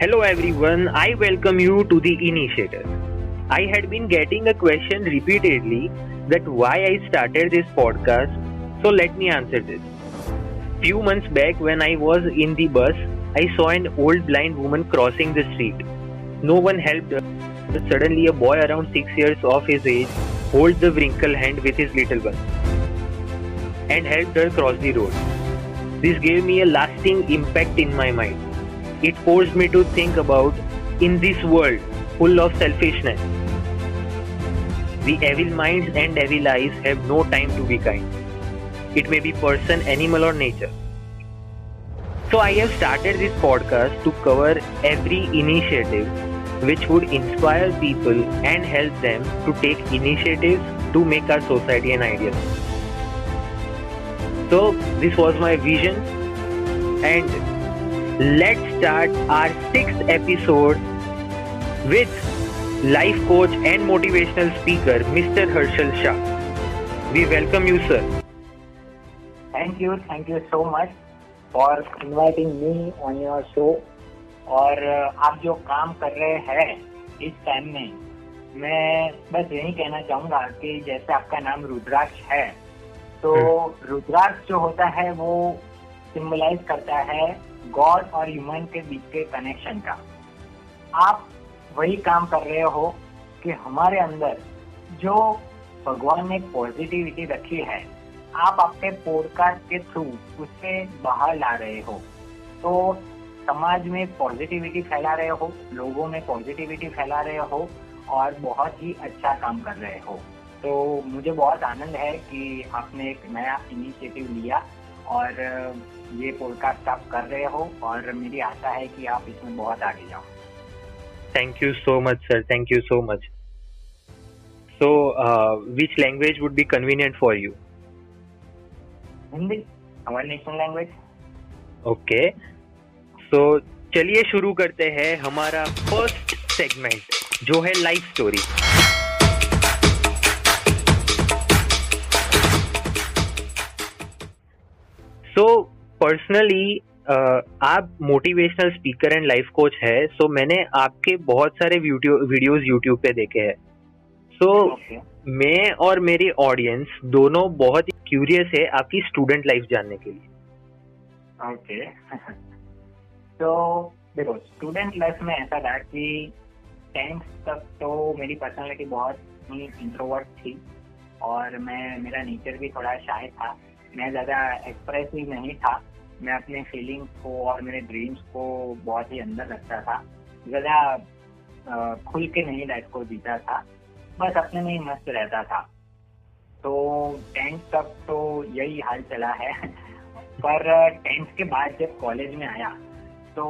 Hello everyone, I welcome you to the initiative. I had been getting a question repeatedly that why I started this podcast, so let me answer this. Few months back when I was in the bus, I saw an old blind woman crossing the street. No one helped her. Suddenly a boy around 6 years of his age holds the wrinkled hand with his little one and helped her cross the road. This gave me a lasting impact in my mind. It forced me to think about in this world full of selfishness. The evil minds and evil eyes have no time to be kind. It may be person, animal or nature. So I have started this podcast to cover every initiative which would inspire people and help them to take initiatives to make our society an ideal. So this was my vision and let's start our sixth episode with life coach and motivational speaker Mr. Harshal Shah. We welcome you sir. Thank you, thank you so much for inviting me on your show. और आप जो काम कर रहे हैं इस time में मैं बस यही कहना चाहूँगा कि जैसे आपका नाम रुद्राक्ष है तो रुद्राक्ष जो होता है वो सिंबलाइज करता है गॉड और ह्यूमन के बीच के कनेक्शन का। आप वही काम कर रहे हो कि हमारे अंदर जो भगवान ने पॉजिटिविटी रखी है, आप अपने पॉडकास्ट के थ्रू उससे बाहर ला रहे हो। तो समाज में पॉजिटिविटी फैला रहे हो, लोगों में पॉजिटिविटी फैला रहे हो और बहुत ही अच्छा काम कर रहे हो। तो मुझे बहुत आनंद है कि आपने एक नया इनिशिएटिव लिया और ये पॉडकास्ट आप कर रहे हो और मेरी आशा है कि आप इसमें बहुत आगे जाओ। Thank you so much sir thank you so much so which language would be convenient for you? Hindi. हमारी नेशनल लैंग्वेज ओके सो चलिए शुरू करते हैं हमारा फ़र्स्ट सेगमेंट जो है life story so personally uh, आप motivational speaker and life coach है सो so मैंने आपके बहुत सारे वीडियो वीडियोस यूट्यूब पे देखे हैं। सो so, okay. मैं और मेरी ऑडियंस दोनों बहुत ही क्यूरियस है आपकी स्टूडेंट लाइफ जानने के लिए। ओके तो देखो स्टूडेंट लाइफ में ऐसा था कि टेंथ तक तो मेरी पर्सनालिटी बहुत ही इंट्रोवर्ट थी और मैं मेरा नेचर भी थोड़ा शाय था। मैं ज़्यादा एक्सप्रेसिव नहीं था। मैं अपने फीलिंग्स को और मेरे ड्रीम्स को बहुत ही अंदर रखता था। ज़्यादा खुल के नहीं लाइफ को जीता था। बस अपने में ही मस्त रहता था। तो टेंथ तक तो यही हाल चला है। पर टेंथ के बाद जब कॉलेज में आया तो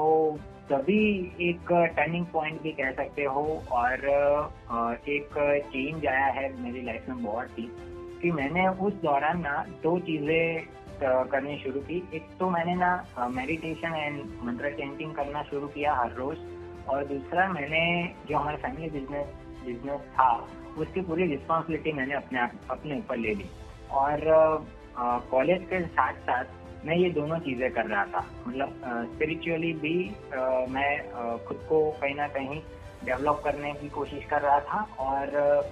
तभी एक टर्निंग पॉइंट भी कह सकते हो और एक चेंज आया है मेरी लाइफ में बहुत ही। कि मैंने उस दौरान ना दो चीज़ें करनी शुरू की। एक तो मैंने ना मेडिटेशन एंड मंत्र चेंटिंग करना शुरू किया हर रोज। और दूसरा मैंने जो हमारा फैमिली बिज़नेस बिज़नेस था उसकी पूरी रिस्पॉन्सिबिलिटी मैंने अपने अपने ऊपर ले ली। और कॉलेज के साथ साथ मैं ये दोनों चीज़ें कर रहा था। मतलब स्पिरिचुअली भी आ, मैं आ, खुद को कहीं ना कहीं डेवलप करने की कोशिश कर रहा था और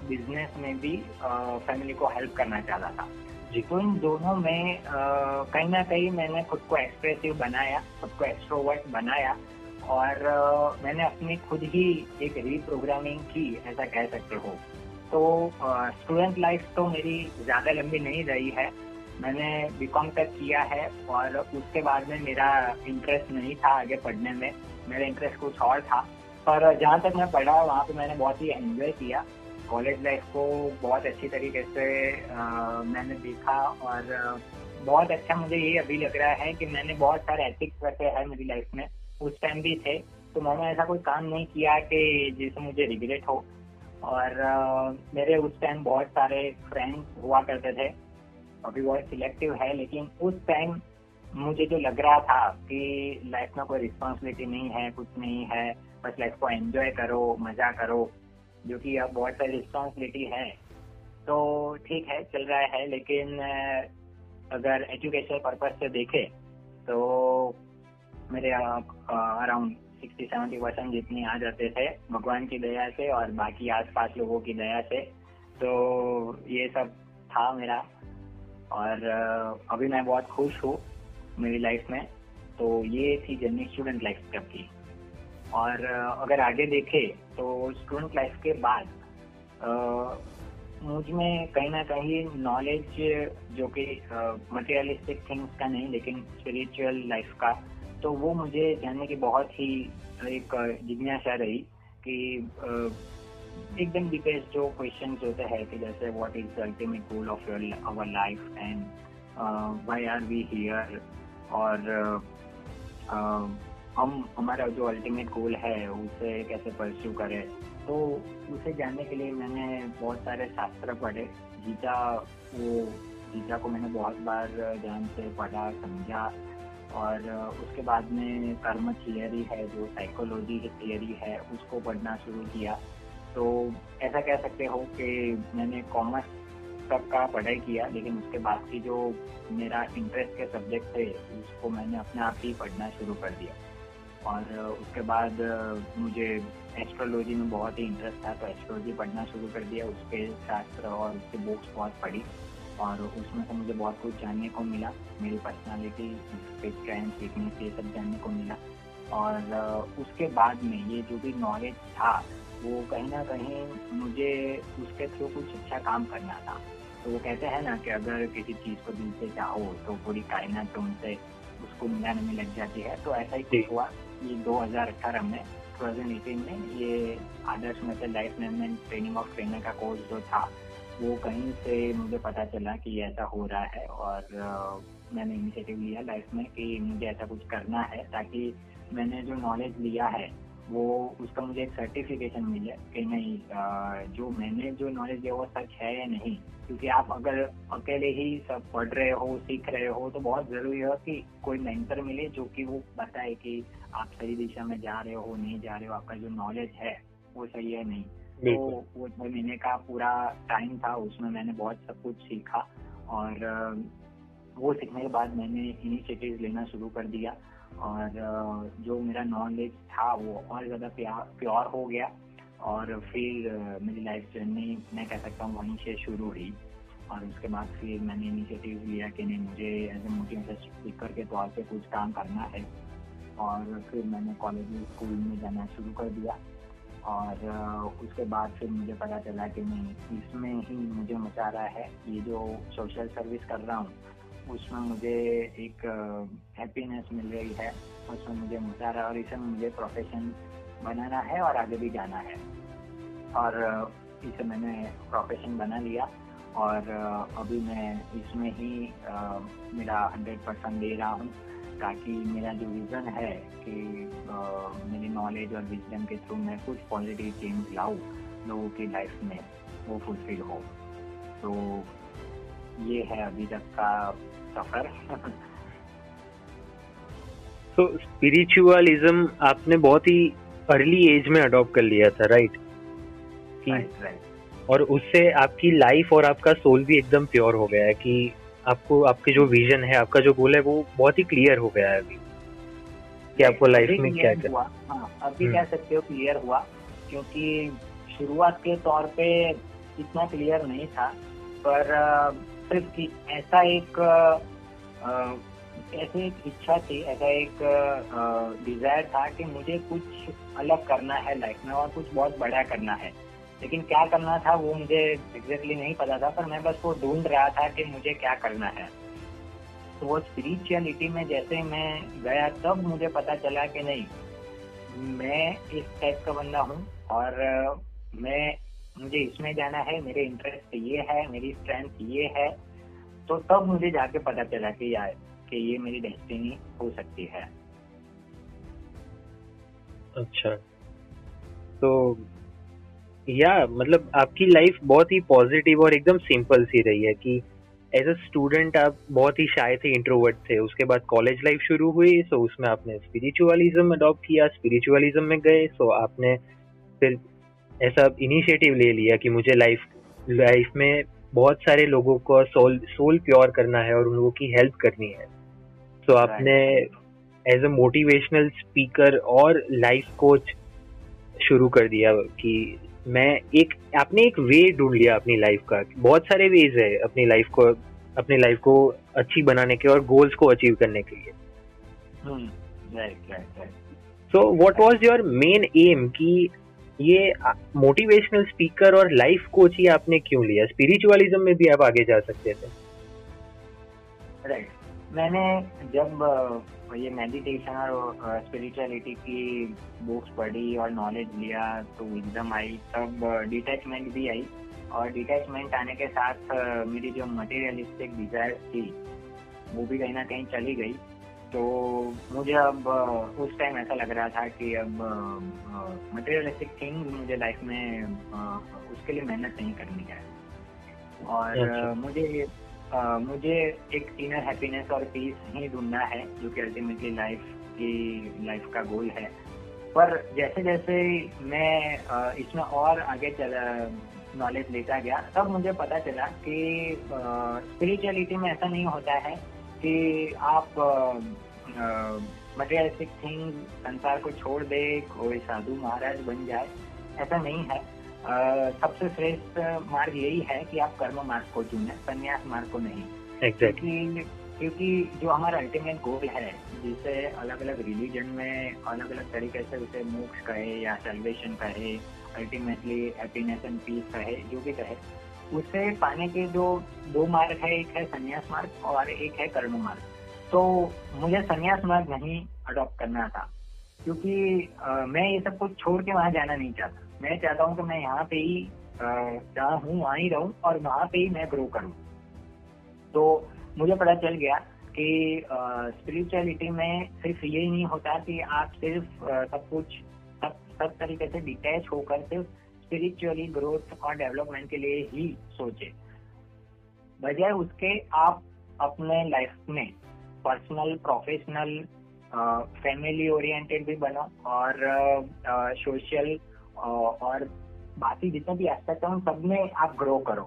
बिज़नेस में भी फैमिली को हेल्प करना चाहता था। जी। तो इन दोनों में कहीं ना कहीं मैंने खुद को एक्सप्रेसिव बनाया खुद को एक्सट्रोवर्ट बनाया और मैंने अपनी खुद ही एक रीप्रोग्रामिंग की ऐसा कह सकते हो। तो स्टूडेंट लाइफ तो मेरी ज़्यादा लंबी नहीं रही है। मैंने बीकॉम तक किया है और उसके बाद में मेरा इंटरेस्ट नहीं था आगे पढ़ने में। मेरा इंटरेस्ट कुछ और था। पर जहाँ तक मैं पढ़ा वहाँ पे मैंने बहुत ही एंजॉय किया। कॉलेज लाइफ को बहुत अच्छी तरीके से मैंने देखा और बहुत अच्छा मुझे ये अभी लग रहा है कि मैंने बहुत सारे एथिक्स रखे हैं मेरी लाइफ में। उस टाइम भी थे तो मैंने ऐसा कोई काम नहीं किया कि जिसे मुझे रिग्रेट हो। और आ, मेरे उस टाइम बहुत सारे फ्रेंड्स हुआ करते थे। अभी बहुत सिलेक्टिव है लेकिन उस टाइम मुझे जो लग रहा था कि लाइफ में कोई रिस्पॉन्सिबिलिटी नहीं है कुछ नहीं है बस लाइफ को एंजॉय करो, मज़ा करो, जो कि अब बहुत सारी रिस्पॉन्सिबिलिटी है। तो ठीक है, चल रहा है, लेकिन अगर एजुकेशन पर्पज से देखे तो मेरे अराउंड सिक्सटी सेवेंटी परसेंट जितनी आ जाते थे, भगवान की दया से और बाकी आसपास लोगों की दया से तो ये सब था मेरा। और अभी मैं बहुत खुश हूँ मेरी लाइफ में। तो ये थी जर्नी स्टूडेंट लाइफ कब की। और अगर आगे देखे तो स्टूडेंट लाइफ के बाद मुझमें कहीं ना कहीं नॉलेज जो कि मटेरियलिस्टिक थिंग्स का नहीं लेकिन स्पिरिचुअल लाइफ का तो वो मुझे जानने की बहुत ही एक जिज्ञासा रही कि एकदम डीपेस्ट जो क्वेश्चन होते हैं कि जैसे what is the ultimate goal of your our life and why are we here और uh, हम, हमारा जो अल्टीमेट गोल है, उसे कैसे परस्यू करें? तो उसे जानने के लिए मैंने बहुत सारे शास्त्र पढ़े। गीता, वो, गीता को मैंने बहुत बार ध्यान से पढ़ा, समझा। और उसके बाद में कर्म थियरी है, जो साइकोलॉजी की थियरी है, उसको पढ़ना शुरू किया। तो ऐसा कह सकते हो कि मैंने कॉमर्स तक का पढ़ाई किया, लेकिन उसके बाद की जो मेरा इंटरेस्ट के सब्जेक्ट थे, उसको मैंने अपने आप ही पढ़ना शुरू कर दिया। और उसके बाद मुझे एस्ट्रोलॉजी में बहुत ही इंटरेस्ट था तो एस्ट्रोलॉजी पढ़ना शुरू कर दिया उसके शास्त्र और उसके बुक्स बहुत पढ़ी और उसमें से मुझे बहुत कुछ जानने को मिला मेरी पर्सनालिटी स्ट्रेंथ वीकनेस ये सब जानने को मिला और उसके बाद में ये जो भी नॉलेज था वो कहीं ना कहीं मुझे उसके थ्रू कुछ अच्छा काम करना था। तो वो कहते हैं ना कि अगर किसी चीज़ को दिल से चाहो तो पूरी कायनात तुमसे उसको मिलाने में लग जाती है तो ऐसा ही कुछ हुआ। ये 2018 में 2018 में ये आदर्श मतलब life management training of trainer का कोर्स जो था, वो कहीं से मुझे पता चला कि ऐसा हो रहा है और मैंने इनिशिएटिव लिया लाइफ में कि मुझे ऐसा कुछ करना है ताकि मैंने जो नॉलेज लिया है वो उसका मुझे एक सर्टिफिकेशन मिले कि नहीं जो मैंने जो नॉलेज लिया वो सच है या नहीं? क्योंकि आप अगर अकेले ही सब पढ़ रहे हो सीख रहे हो तो बहुत ज़रूरी है कि कोई मेंटर मिले जो कि वो बताए कि आप सही दिशा में जा रहे हो नहीं जा रहे हो आपका जो नॉलेज है वो सही है नहीं? तो वो छह महीने का पूरा टाइम था उसमें मैंने बहुत सब कुछ सीखा और वो सीखने के बाद मैंने इनिशिएटिव लेना शुरू कर दिया। और जो मेरा नॉलेज था वो और ज़्यादा प्योर हो गया और फिर मेरी लाइफ जर्नी मैं कह सकता हूँ वहीं से शुरू हुई और उसके बाद फिर मैंने इनिशिएटिव लिया कि नहीं, मुझे एज ए मोटिवेशन स्पीकर के तौर पे कुछ काम करना है। और फिर मैंने कॉलेज स्कूल में जाना शुरू कर दिया और उसके बाद फिर मुझे पता चला कि नहीं, इसमें ही मुझे मचा रहा है। ये जो सोशल सर्विस कर रहा हूँ उसमें मुझे एक हैप्पीनेस मिल रही है, उसमें मुझे मज़ा रहा है और इसमें मुझे प्रोफेशन बनाना है और आगे भी जाना है। और इसे मैंने प्रोफेशन बना लिया और अभी मैं इसमें ही मेरा हंड्रेड परसेंट दे रहा हूँ ताकि मेरा जो विज़न है कि मेरी नॉलेज और विजडम के थ्रू मैं कुछ पॉजिटिव चेंज लाऊँ लोगों की लाइफ में, वो फुलफिल हो। तो ये है अभी तक का सफ़र। तो स्पिरिचुअलिज्म आपने बहुत ही अर्ली एज में अडॉप्ट कर लिया था राइट राइट राइट और उससे आपकी लाइफ और आपका सोल भी एकदम प्योर हो गया है कि आपको आपके जो विजन है आपका जो गोल है वो बहुत ही क्लियर हो गया है अभी। कि आपको लाइफ में क्या क्या हाँ, अभी हम्म। कह सकते हो क्लियर हुआ क्योंकि शुरुआत के तौर पे इतना क्लियर नहीं था पर सिर्फ़ ऐसा एक ऐसे एक इच्छा थी, ऐसा एक डिज़ायर था कि मुझे कुछ अलग करना है लाइफ में और कुछ बहुत बड़ा करना है। लेकिन क्या करना था वो मुझे एग्जैक्टली नहीं पता था, पर मैं बस वो ढूंढ रहा था कि मुझे क्या करना है। तो वो स्पिरिचुअलिटी में जैसे मैं गया, तब मुझे पता चला कि नहीं, मैं इस टाइप का बंदा हूँ और, मैं मुझे इसमें जाना है, मेरे इंटरेस्ट ये है, मेरी स्ट्रेंथ ये है। तो तब मुझे जाके पता चला कि यार, कि ये मेरी डेस्टिनी हो सकती है। अच्छा। तो या मतलब आपकी लाइफ बहुत ही पॉजिटिव और एकदम सिंपल सी रही है कि एज अ स्टूडेंट आप बहुत ही शायद थे इंट्रोवर्ट थे। उसके बाद कॉलेज लाइफ शुरू हुई सो उसमें आपने स्पिरिचुअलिज्म अडॉप्ट किया। स्पिरिचुअलिज्म में गए सो आपने फिर ऐसा इनिशिएटिव ले लिया कि मुझे लाइफ लाइफ में बहुत सारे लोगों को सोल सोल प्योर करना है और उन लोगों की हेल्प करनी है। तो आपने एज अ मोटिवेशनल स्पीकर और लाइफ कोच शुरू कर दिया कि मैं एक आपने एक वे ढूंढ लिया अपनी लाइफ का बहुत सारे वेज है अपनी लाइफ को अपनी लाइफ को अच्छी बनाने के और गोल्स को अचीव करने के लिए। So what was your main aim कि ये मोटिवेशनल स्पीकर और लाइफ कोच ही आपने क्यों लिया? स्पिरिचुअलिज्म में भी आप आगे जा सकते थे। राइट मैंने जब ये मेडिटेशन और स्पिरिचुअलिटी की बुक्स पढ़ी और नॉलेज लिया तो विजडम आई। तब डिटैचमेंट भी आई और डिटैचमेंट आने के साथ मेरी जो मटेरियलिस्टिक डिज़ायर थी, वो भी कहीं ना कहीं चली गई। तो मुझे अब उस टाइम ऐसा लग रहा था कि अब मटेरियलिस्टिक थिंग मुझे लाइफ में उसके लिए मेहनत नहीं करनी है और अच्छा। मुझे मुझे एक इनर हैप्पीनेस और पीस ही ढूंढना है जो कि अल्टीमेटली लाइफ की लाइफ का गोल है पर जैसे जैसे मैं इसमें और आगे चला नॉलेज लेता गया तब मुझे पता चला कि स्पिरिचुअलिटी में ऐसा नहीं होता है कि आप मटेरियलिस्टिक थिंग संसार को छोड़ दे कोई साधु महाराज बन जाए ऐसा नहीं है। सबसे श्रेष्ठ मार्ग यही है कि आप कर्म मार्ग को चुने संन्यास मार्ग को नहीं। Exactly. क्योंकि जो हमारा अल्टीमेट गोल है जिसे अलग अलग रिलीजन में अलग अलग तरीके से उसे मोक्ष कहे या सेलिब्रेशन कहे अल्टीमेटली हैप्पीनेस एंड पीस कहे जो भी कहे उसे पाने के जो दो मार्ग है। एक है संन्यास मार्ग और एक है कर्म मार्ग। तो मुझे संन्यास मार्ग नहीं अडॉप्ट करना था। क्योंकि मैं ये सब कुछ छोड़ के वहाँ जाना नहीं चाहता। मैं चाहता हूँ कि मैं यहाँ पे ही जहाँ हूँ, वहाँ ही रहूँ और वहाँ पे ही मैं ग्रो करूँ। तो मुझे पता चल गया कि स्पिरिचुअलिटी में सिर्फ़ ये ही नहीं होता कि आप सिर्फ़ सब कुछ, सब सब तरीके से डिटैच होकर सिर्फ़ स्पिरिचुअली ग्रोथ और डेवलपमेंट के लिए ही सोचे। बजाय उसके आप अपने लाइफ में पर्सनल प्रोफेशनल फैमिली ओरिएंटेड भी बनो और सोशल uh, और बाकी जितने भी एस्पेक्ट है उन सब में आप ग्रो करो।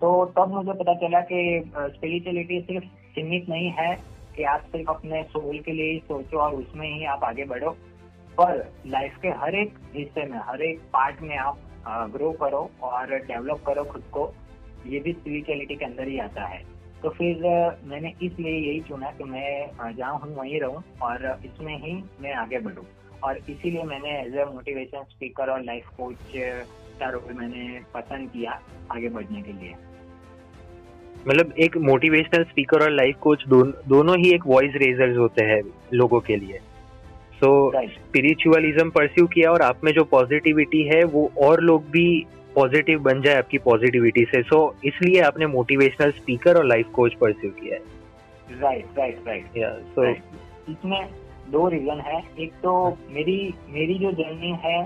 तो तब मुझे पता चला कि स्पिरिचुअलिटी सिर्फ़ सीमित नहीं है कि आप सिर्फ़ अपने सोल के लिए ही सोचो और उसमें ही आप आगे बढ़ो पर लाइफ के हर एक हिस्से में हर एक पार्ट में आप ग्रो करो और डेवलप करो खुद को। ये भी स्पिरिचुअलिटी के अंदर ही आता है। तो फिर मैंने इसलिए यही चुना कि मैं जहाँ हूँ वहीं रहूँ और इसमें ही मैं आगे बढ़ूँ। और इसीलिए मैंने एज ए मोटिवेशन स्पीकर और लाइफ कोच का रोल मैंने पसंद किया आगे बढ़ने के लिए। मतलब एक मोटिवेशनल स्पीकर और लाइफ कोच दोन, दोनों ही एक वॉइस रेजर्स होते हैं लोगों के लिए। सो स्पिरिचुअलिज्म परस्यू किया और आप में जो पॉजिटिविटी है वो और लोग भी पॉजिटिव बन जाए आपकी पॉजिटिविटी से। सो so, इसलिए आपने मोटिवेशनल स्पीकर और लाइफ कोच परस्यू किया है। राइट राइट राइट सो इसमें दो रीजन है। एक तो मेरी मेरी जो जर्नी है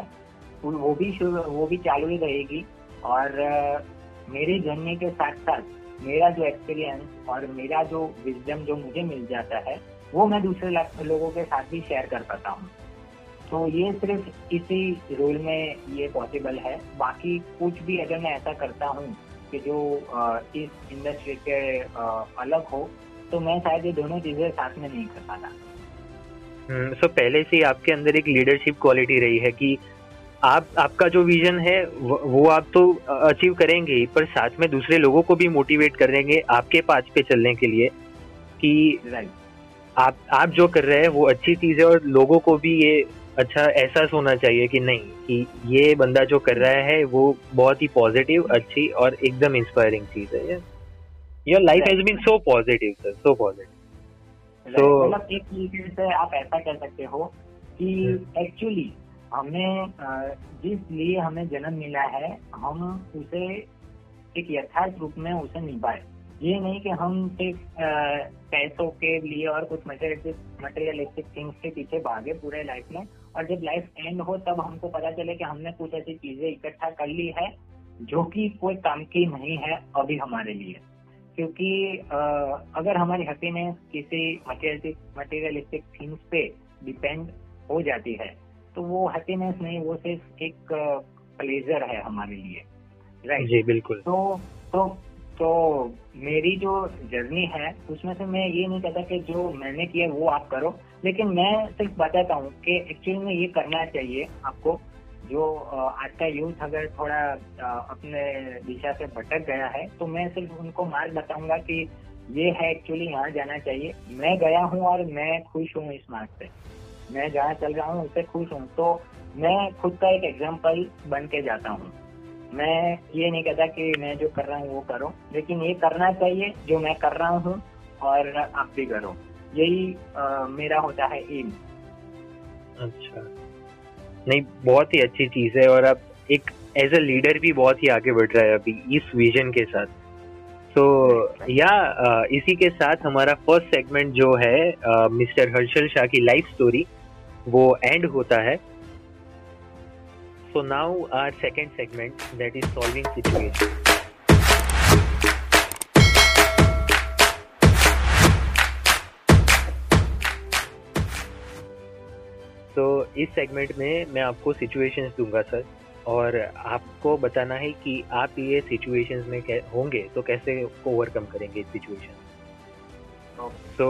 वो भी वो भी चालू ही रहेगी। और मेरी जर्नी के साथ साथ मेरा जो एक्सपीरियंस और मेरा जो विजडम जो मुझे मिल जाता है वो मैं दूसरे लोगों के साथ भी शेयर कर पाता हूँ। तो ये सिर्फ़ इसी रोल में ये पॉसिबल है। बाकी कुछ भी अगर मैं ऐसा करता हूँ कि जो इस इंडस्ट्री के अलग हो तो मैं शायद ये दोनों चीज़ें साथ में नहीं कर पाता। सो हम्म, पहले से आपके अंदर एक लीडरशिप क्वालिटी रही है कि आप आपका जो विजन है वो आप तो अचीव करेंगे ही पर साथ में दूसरे लोगों को भी मोटिवेट करेंगे आपके पास पे चलने के लिए कि आप आप जो कर रहे हैं वो अच्छी चीज़ है और लोगों को भी ये अच्छा एहसास होना चाहिए कि नहीं कि ये बंदा जो कर रहा है वो बहुत ही पॉजिटिव अच्छी और एकदम इंस्पायरिंग चीज़ है your life has been so positive sir so positive तो मतलब एक तरीके से आप ऐसा कह सकते हो कि एक्चुअली हमें जिस लिए हमें जन्म मिला है हम उसे एक यथार्थ रूप में उसे निभाए। ये नहीं कि हम सिर्फ़ पैसों के लिए और कुछ मटेरियलिस्टिक थिंग्स के पीछे भागे पूरे लाइफ में। और जब लाइफ एंड हो तब हमको पता चले कि हमने कुछ ऐसी चीज़ें इकट्ठा कर ली है जो कि कोई काम की नहीं है अभी हमारे लिए। क्योंकि अगर हमारी हैप्पीनेस किसी मटेरियलिस्टिक थिंग्स पे डिपेंड हो जाती है तो वो हैप्पीनेस नहीं वो सिर्फ़ एक प्लेजर है हमारे लिए। राइट जी बिल्कुल। तो तो तो मेरी जो जर्नी है उसमें से मैं ये नहीं कहता कि जो मैंने किया वो आप करो। लेकिन मैं सिर्फ़ बताता हूँ कि एक्चुअली में ये करना चाहिए आपको। जो आज का यूथ अगर थोड़ा अपने दिशा से भटक गया है तो मैं सिर्फ़ उनको मार्ग बताऊँगा कि ये है एक्चुअली यहाँ जाना चाहिए। मैं गया हूँ और मैं खुश हूँ इस मार्ग से। मैं जहाँ चल रहा हूँ उससे खुश हूँ। तो मैं खुद का एक एग्ज़ाम्पल बन के जाता हूँ। मैं ये नहीं कहता कि मैं जो कर रहा हूँ वो करो, लेकिन ये करना चाहिए जो मैं कर रहा हूँ और आप भी करो। यही आ, मेरा होता है एम अच्छा। नहीं बहुत ही अच्छी चीज़ है और अब एक एज अ लीडर भी बहुत ही आगे बढ़ रहा है अभी इस विजन के साथ। तो या इसी के साथ हमारा फ़र्स्ट सेगमेंट जो है मिस्टर हर्षल शाह की लाइफ स्टोरी वो एंड होता है। So now our second segment that is solving situations. तो इस सेगमेंट में मैं आपको सिचुएशंस दूँगा सर और आपको बताना है कि आप ये सिचुएशंस में होंगे तो कैसे ओवरकम करेंगे इस सिचुएशन तो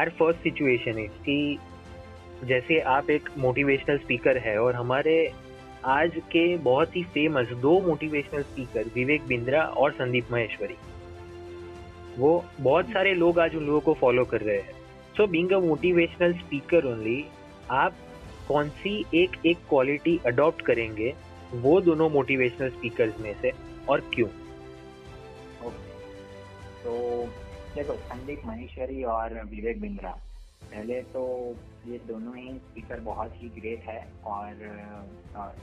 आर फ़र्स्ट सिचुएशन इज़ कि जैसे आप एक मोटिवेशनल स्पीकर है और हमारे आज के बहुत ही फ़ेमस दो मोटिवेशनल स्पीकर विवेक बिंद्रा और संदीप महेश्वरी वो बहुत सारे लोग आज उन लोगों को फॉलो कर रहे हैं. So being a motivational speaker only आप कौन सी एक एक क्वालिटी अडॉप्ट करेंगे वो दोनों मोटिवेशनल स्पीकर्स में से और क्यों? तो देखो, संदीप महेश्वरी और विवेक बिंद्रा, पहले तो ये दोनों ही स्पीकर बहुत ही ग्रेट है और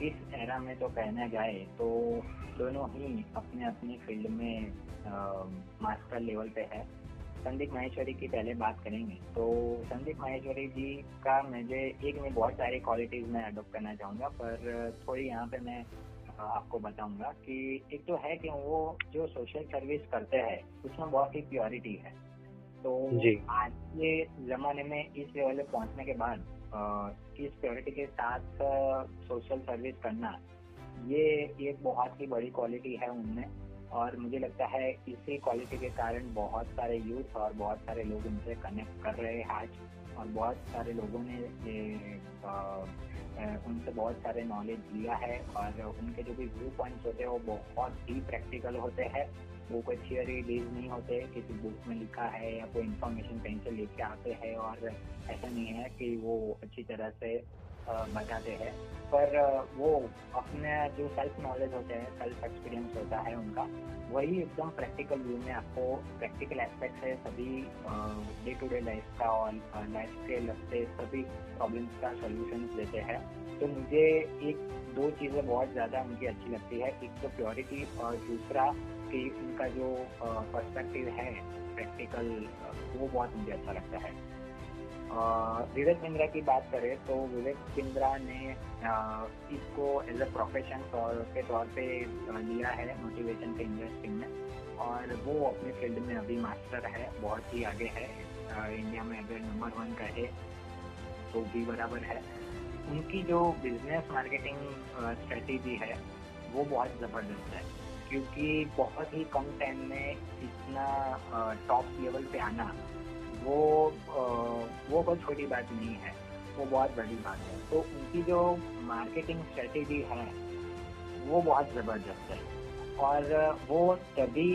इस एरा में तो कहना जाए तो दोनों ही अपने अपने फ़ील्ड में मास्टर लेवल पे है। संदीप माहेश्वरी की पहले बात करेंगे। तो संदीप माहेश्वरी जी का मुझे एक में बहुत सारी क्वालिटीज मैं अडोप्ट करना चाहूँगा पर थोड़ी यहाँ पे मैं आपको बताऊँगा कि एक तो है कि वो जो सोशल सर्विस करते हैं उसमें बहुत ही प्योरिटी है। तो आज के जमाने में इस लेवल पे पहुँचने के बाद इस प्योरिटी के साथ सोशल सर्विस करना ये एक बहुत ही बड़ी क्वालिटी है उनमें। और मुझे लगता है इसी क्वालिटी के कारण बहुत सारे यूथ और बहुत सारे लोग उनसे कनेक्ट कर रहे हैं आज। और बहुत सारे लोगों ने ये उनसे बहुत सारे नॉलेज लिया है और उनके जो भी व्यू पॉइंट्स होते हैं वो बहुत ही प्रैक्टिकल होते हैं। वो कोई थियोरी बेस्ड नहीं होते, किसी बुक में लिखा है या कोई इन्फॉर्मेशन कहीं से लेके आते हैं और ऐसा नहीं है कि वो अच्छी तरह से बताते हैं। पर वो अपने जो सेल्फ नॉलेज होते हैं सेल्फ एक्सपीरियंस होता है उनका, वही एकदम प्रैक्टिकल व्यू में आपको प्रैक्टिकल एस्पेक्ट है सभी डे टू डे लाइफ का और लाइफ के लगते सभी प्रॉब्लम्स का सोल्यूशन देते हैं। तो मुझे एक, दो चीज़ें बहुत ज़्यादा मुझे अच्छी लगती है। एक तो प्योरिटी और दूसरा कि उनका जो पर्सपेक्टिव है प्रैक्टिकल वो बहुत मुझे अच्छा लगता है। विवेक बिंद्रा की बात करें तो विवेक बिंद्रा ने इसको एज अ प्रोफेशन के तौर पे लिया है मोटिवेशन के इंडस्ट्री में। और वो अपने फ़ील्ड में अभी मास्टर है, बहुत ही आगे है। इंडिया में अगर नंबर वन का है तो भी बराबर है। उनकी जो बिज़नेस मार्केटिंग स्ट्रेटेजी है, वो बहुत ज़बरदस्त है। क्योंकि बहुत ही कम टाइम में इतना टॉप लेवल पे आना वो आ, वो कोई छोटी बात नहीं है वो बहुत बड़ी बात है। तो उनकी जो मार्केटिंग स्ट्रेटेजी है वो बहुत ज़बरदस्त है। और वो तभी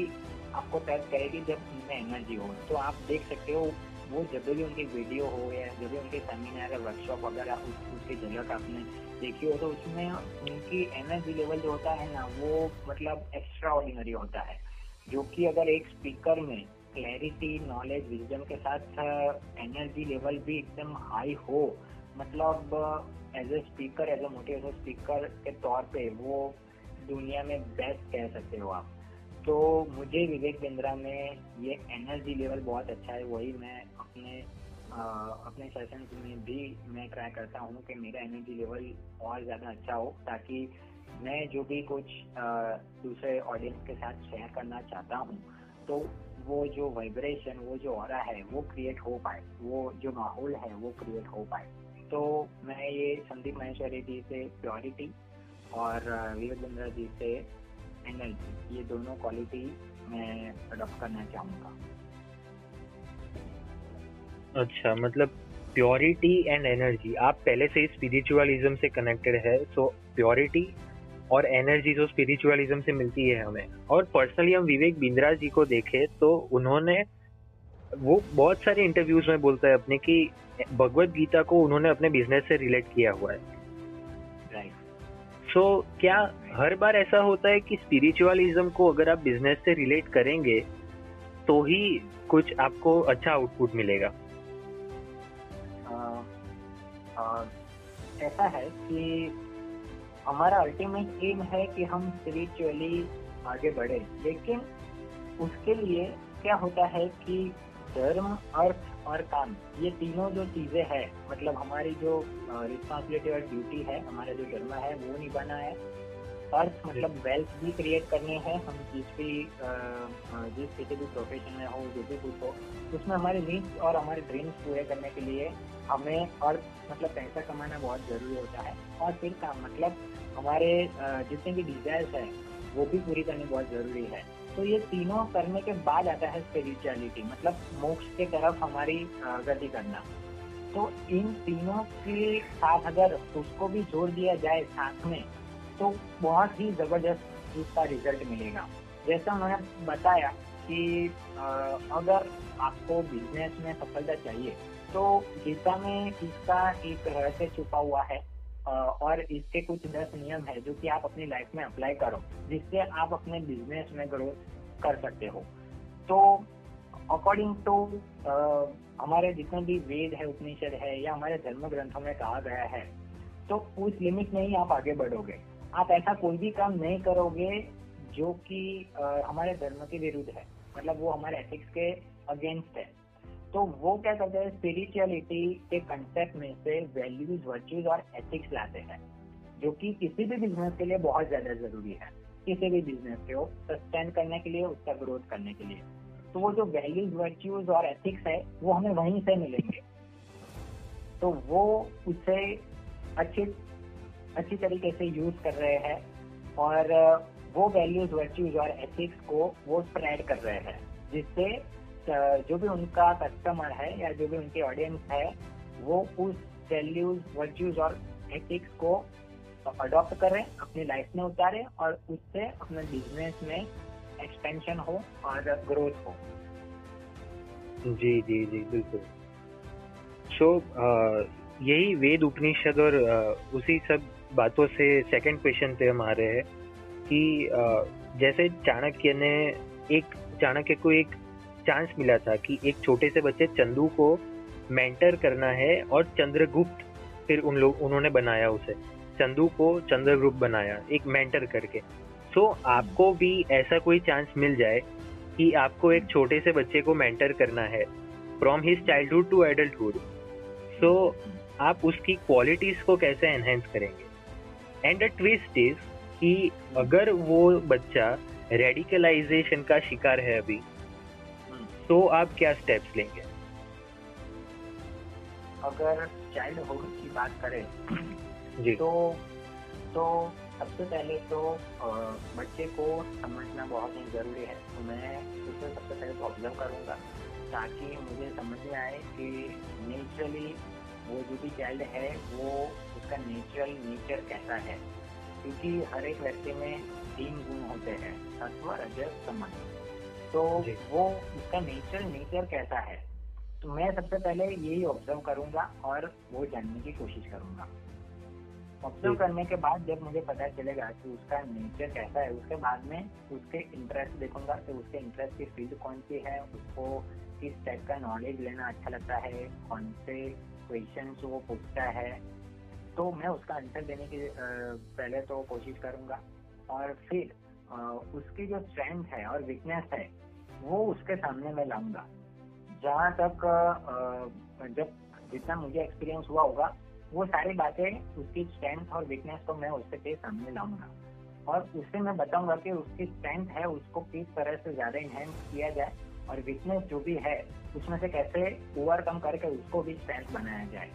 आपको टच करेगी जब उनमें एनर्जी हो। तो आप देख सकते हो वो जब भी उनकी वीडियो हो या जब भी उनके सेमिनार या वर्कशॉप वगैरह उस, उसकी का आपने देखी हो तो उसमें उनकी एनर्जी लेवल जो होता है ना वो मतलब एक्स्ट्रा ऑर्डिनरी होता है। जो कि अगर एक स्पीकर में क्लैरिटी नॉलेज विजडम के साथ एनर्जी लेवल भी एकदम हाई हो। मतलब as a speaker as a motivational speaker के तौर पे वो दुनिया में बेस्ट कह सकते हो आप। तो मुझे विवेक बिंद्रा में ये एनर्जी लेवल बहुत अच्छा है। वही मैं अपने आ, अपने सेशन में भी मैं ट्राई करता हूँ कि मेरा एनर्जी लेवल और ज़्यादा अच्छा हो ताकि मैं जो भी कुछ आ, दूसरे ऑडियंस के साथ शेयर करना चाहता हूँ। तो वो जो वाइब्रेशन वो जो और है, वो क्रिएट हो पाए, वो जो माहौल है, वो क्रिएट हो पाए। तो मैं ये संदीप महेश्वरी जी से प्योरिटी और विवेक बिंद्रा जी से एनर्जी ये दोनों क्वालिटी मैं अडॉप्ट करना चाहूँगा। अच्छा मतलब प्योरिटी एंड एनर्जी आप पहले से ही स्पिरिचुअलिज्म से कनेक्टेड है सो प्योरिटी और एनर्जी जो स्पिरिचुअलिज्म से मिलती है हमें। और पर्सनली हम विवेक बिंद्रा जी को देखे तो उन्होंने वो बहुत सारे इंटरव्यूज़ में बोलता है अपने कि भगवत गीता को उन्होंने अपने बिज़नेस से रिलेट किया हुआ है। सो so, क्या हर बार ऐसा होता है कि स्पिरिचुअलिज्म को अगर आप बिज़नेस से रिलेट करेंगे तो ही कुछ आपको अच्छा आउटपुट मिलेगा। ऐसा है कि हमारा अल्टीमेट एम है कि हम स्पिरिचुअली आगे बढ़े। लेकिन उसके लिए क्या होता है कि धर्म, अर्थ और काम, ये तीनों जो चीज़ें हैं मतलब हमारी जो रिस्पॉन्सिबिलिटी और ड्यूटी है, हमारा जो धर्म है, वो निभाना है। अर्थ मतलब वेल्थ भी क्रिएट करनी है। हम जिस भी जिस किसी भी प्रोफेशन में हो, जो भी कुछ हो, उसमें हमारे नीड्स और हमारे ड्रीम्स पूरे करने के लिए हमें अर्थ मतलब पैसा कमाना बहुत ज़रूरी होता है। और फिर काम मतलब हमारे जितने भी डिजायर्स है, वो भी पूरी करनी बहुत ज़रूरी है। तो ये तीनों करने के बाद आता है स्पिरिचुअलिटी मतलब मोक्ष के तरफ़ हमारी गति करना। तो इन तीनों के साथ अगर उसको भी जोड़ दिया जाए साथ में तो बहुत ही ज़बरदस्त इसका रिज़ल्ट मिलेगा। जैसा मैंने बताया कि अगर आपको बिज़नेस में सफलता चाहिए तो गीता में इसका एक रहस्य छुपा हुआ है। और इसके कुछ दस नियम है जो कि आप अपनी लाइफ में अप्लाई करो, जिससे आप अपने बिज़नेस में ग्रोथ कर सकते हो। तो अकॉर्डिंग टू हमारे जितने भी वेद है, उपनिषद है, या हमारे धर्म ग्रंथों में कहा गया है तो उस लिमिट में ही आप आगे बढ़ोगे। आप ऐसा कोई भी काम नहीं करोगे जो कि हमारे धर्म के विरुद्ध है मतलब वो हमारे एथिक्स के अगेंस्ट है। तो वो क्या करते हैं स्पिरिचुअलिटी के कंसेप्ट में से वैल्यूज़ वर्च्यूज और एथिक्स लाते हैं, जो कि किसी भी बिज़नेस के लिए बहुत ज़्यादा ज़रूरी है। किसी भी बिज़नेस को सस्टेन करने के लिए, उसका ग्रोथ करने के लिए। तो वो जो वैल्यूज़ वर्च्यूज और एथिक्स है, वो हमें वहीं से मिलेंगे। तो वो उसे अच्छी अच्छी तरीके से यूज़ कर रहे हैं और वो वैल्यूज़ वर्च्यूज और एथिक्स को वो स्प्रेड कर रहे हैं, जिससे जो भी उनका कस्टमर है या जो भी उनकी ऑडियंस है वो उस वैल्यूज़ वर्च्यूज और एथिक्स को अडॉप्ट करें अपनी लाइफ में उतारे और उससे अपने बिज़नेस में एक्सपेंशन हो और ग्रोथ हो। जी जी जी बिल्कुल। सो so, यही वेद उपनिषद और उसी सब बातों से सेकंड क्वेश्चन पे हम आ रहे हैं कि जैसे चाणक्य ने एक चाणक्य को एक चांस मिला था कि एक छोटे से बच्चे चंदू को मेंटर करना है और चंद्रगुप्त फिर उन लोग उन्होंने बनाया उसे। चंदू को चंद्रगुप्त बनाया एक मेंटर करके। सो so, आपको भी ऐसा कोई चांस मिल जाए कि आपको एक छोटे से बच्चे को मेंटर करना है from his childhood to adulthood so आप उसकी क्वालिटीज को कैसे एनहेंस करेंगे? एंड द ट्विस्ट इज़ कि अगर वो बच्चा रेडिकलाइजेशन का शिकार है अभी तो आप क्या स्टेप्स लेंगे? अगर चाइल्ड होड की बात करें जी। तो तो सबसे पहले तो बच्चे को समझना बहुत ही ज़रूरी है। तो मैं उसे सबसे पहले तो ऑब्ज़र्व करूँगा ताकि मुझे समझ में आए कि नेचुरली वो जो भी चाइल्ड है वो उसका नेचुरल नेचर कैसा है। क्योंकि हर एक व्यक्ति में तीन गुण होते हैं सत्व रजस समझ तो वो उसका नेचर नेचर कैसा है? तो मैं सबसे पहले यही ऑब्ज़र्व करूँगा और वो जानने की कोशिश करूँगा। ऑब्ज़र्व करने के बाद जब मुझे पता चलेगा कि उसका नेचर कैसा है उसके बाद में उसके इंटरेस्ट देखूँगा कि उसके इंटरेस्ट की फ़ील्ड कौन सी है उसको किस टाइप का नॉलेज लेना अच्छा लगता है कौन से क्वेश्चन वो पूछता है। तो मैं उसका आंसर देने की पहले तो कोशिश करूँगा और फिर उसकी जो स्ट्रेंथ है और वीकनेस है, वो उसके सामने मैं लाऊँगा। जहाँ तक जब जितना मुझे एक्सपीरियंस हुआ होगा, वो सारी बातें उसकी स्ट्रेंथ और वीकनेस को मैं उसके सामने लाऊँगा। और उससे मैं बताऊँगा कि उसकी स्ट्रेंथ है, उसको किस तरह से ज़्यादा इनहेंस किया जाए और वीकनेस जो भी है, उसमें से कैसे ओवरकम करके उसको भी स्ट्रेंथ बनाया जाए।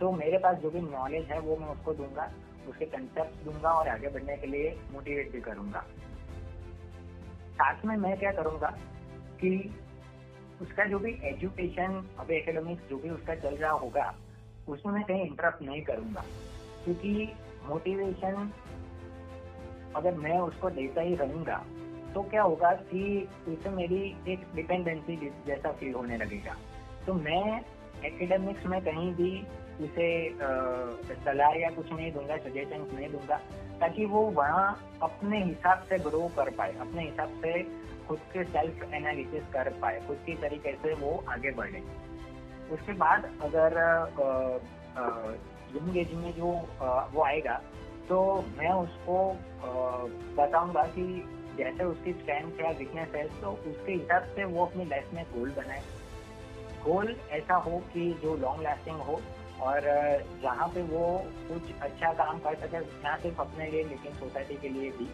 तो मेरे पास जो भी नॉलेज है, वो मैं उसको दूँगा, उसके कंसेप्ट दूँगा और आगे बढ़ने के लिए मोटिवेट भी करूँगा। साथ में मैं क्या करूँगा कि उसका जो भी एजुकेशन अभी एकेडमिक्स जो भी उसका चल रहा होगा, उसमें मैं कहीं इंटरप्ट नहीं करूँगा। क्योंकि मोटिवेशन अगर मैं उसको देता ही रहूँगा तो क्या होगा कि उससे मेरी एक डिपेंडेंसी जैसा फील होने लगेगा। तो मैं एकेडमिक्स में कहीं भी उसे सलाह या कुछ नहीं दूँगा सजेशन नहीं दूँगा ताकि वो वहाँ अपने हिसाब से ग्रो कर पाए अपने हिसाब से खुद के सेल्फ एनालिसिस कर पाए खुद की तरीके से वो आगे बढ़े। उसके बाद अगर यंग एज में जो आ, वो आएगा तो मैं उसको बताऊँगा कि जैसे उसकी स्ट्रेंथ या वीकनेस है तो उसके हिसाब से वो अपनी लाइफ में गोल बनाए। गोल ऐसा हो कि जो लॉन्ग लास्टिंग हो और जहाँ पे वो कुछ अच्छा काम कर सके, ना सिर्फ़ अपने लिए, लेकिन सोसाइटी के लिए भी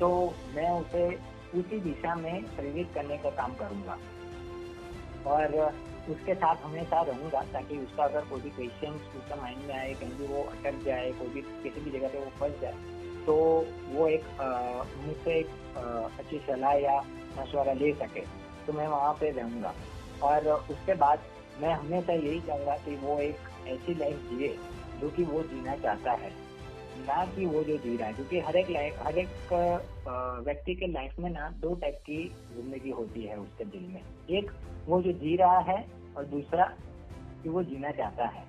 तो मैं उसे उसी दिशा में प्रेरित करने का काम करूँगा। और, उसके साथ हमेशा रहूँगा, ताकि उसका अगर कोई भी क्वेश्चन उसका माइंड में आए, कहीं भी वो अटक जाए, कोई भी किसी भी जगह पे वो फंस जाए तो वो एक मुझसे एक अच्छी सलाह या मशवरा ले सके तो मैं वहाँ पे रहूँगा। और उसके बाद मैं हमेशा यही चाहूँगा कि वो एक ऐसी लाइफ जिए जो कि वो जीना चाहता है। ना कि वो जो जी रहा है, क्योंकि हर एक लाइफ हर एक व्यक्ति के लाइफ में ना दो टाइप की ज़िंदगी होती है उसके दिल में। एक, वो जो जी रहा है और दूसरा कि वो जीना चाहता है।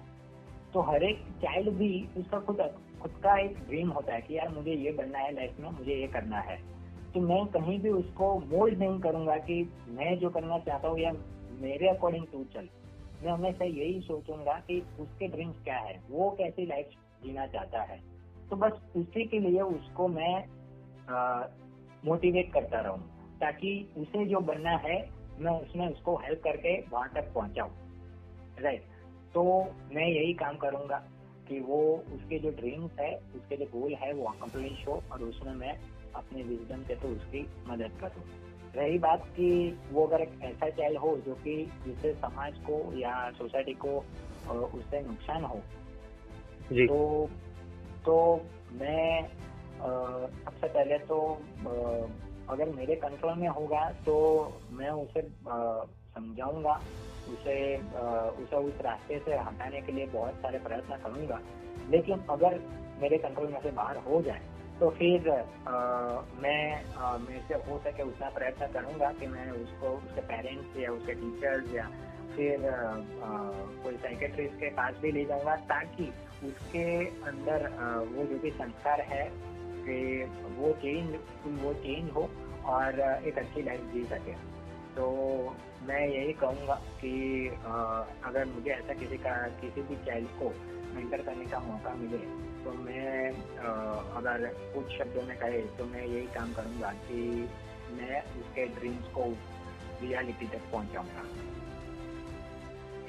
तो हर एक चाइल्ड भी उसका खुद खुद का एक ड्रीम होता है कि यार मुझे ये बनना है लाइफ में, मुझे ये करना है। तो मैं कहीं भी उसको मोल्ड नहीं करूँगा कि मैं जो करना चाहता हूँ या मेरे अकॉर्डिंग टू चल। मैं हमेशा यही सोचूँगा कि उसके ड्रीम्स क्या है? वो कैसी लाइफ जीना चाहता है? तो बस उसी के लिए उसको मैं मोटिवेट करता रहूँ, ताकि उसे जो बनना है, मैं उसमें उसको हेल्प करके वहाँ तक पहुंचाऊं। राइट तो मैं यही काम करूँगा कि वो उसके जो ड्रीम्स है, उसके जो गोल है, वो अकम्प्लिश हो और उसमें मैं अपने विजडम से तो उसकी मदद करूँ। रही बात कि वो अगर एक ऐसा चाइल्ड हो जो कि जिससे समाज को या सोसाइटी को उससे नुकसान हो जी. तो तो मैं सबसे पहले तो अगर मेरे कंट्रोल में होगा तो मैं उसे समझाऊँगा उसे उसे उस रास्ते से हटाने के लिए बहुत सारे प्रयत्न करूँगा लेकिन अगर मेरे कंट्रोल में से बाहर हो जाए तो फिर आ, मैं मेरे से हो सके उतना प्रयत्न करूँगा कि मैं उसको उसके पेरेंट्स या उसके टीचर्स या फिर आ, कोई साइकेट्रिस्ट के पास भी ले जाऊँगा ताकि उसके अंदर वो जो भी संस्कार है कि वो चेंज वो चेंज हो और एक अच्छी लाइफ जी सके। तो मैं यही कहूँगा कि अगर मुझे ऐसा किसी का किसी भी चाइल्ड को मेंटर करने का मौका मिले तो मैं अगर कुछ शब्दों में कहे तो मैं यही काम करूँगा कि मैं उसके ड्रीम्स को रियलिटी तक पहुँचाऊँगा।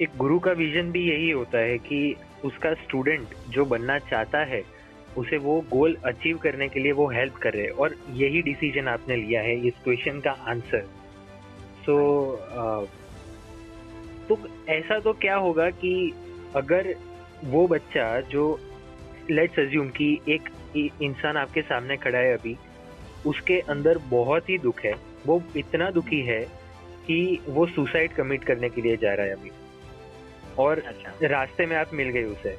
एक गुरु का विजन भी यही होता है कि उसका स्टूडेंट जो बनना चाहता है उसे वो गोल अचीव करने के लिए वो हेल्प कर रहे और यही डिसीज़न आपने लिया है इस क्वेश्चन का आंसर सो so, तो ऐसा तो क्या होगा कि अगर वो बच्चा जो लेट्स अज्यूम कि एक इंसान आपके सामने खड़ा है अभी उसके अंदर बहुत ही दुख है। वो इतना दुखी है कि वो सुसाइड कमिट करने के लिए जा रहा है अभी। और अच्छा। रास्ते में आप मिल गए उसे।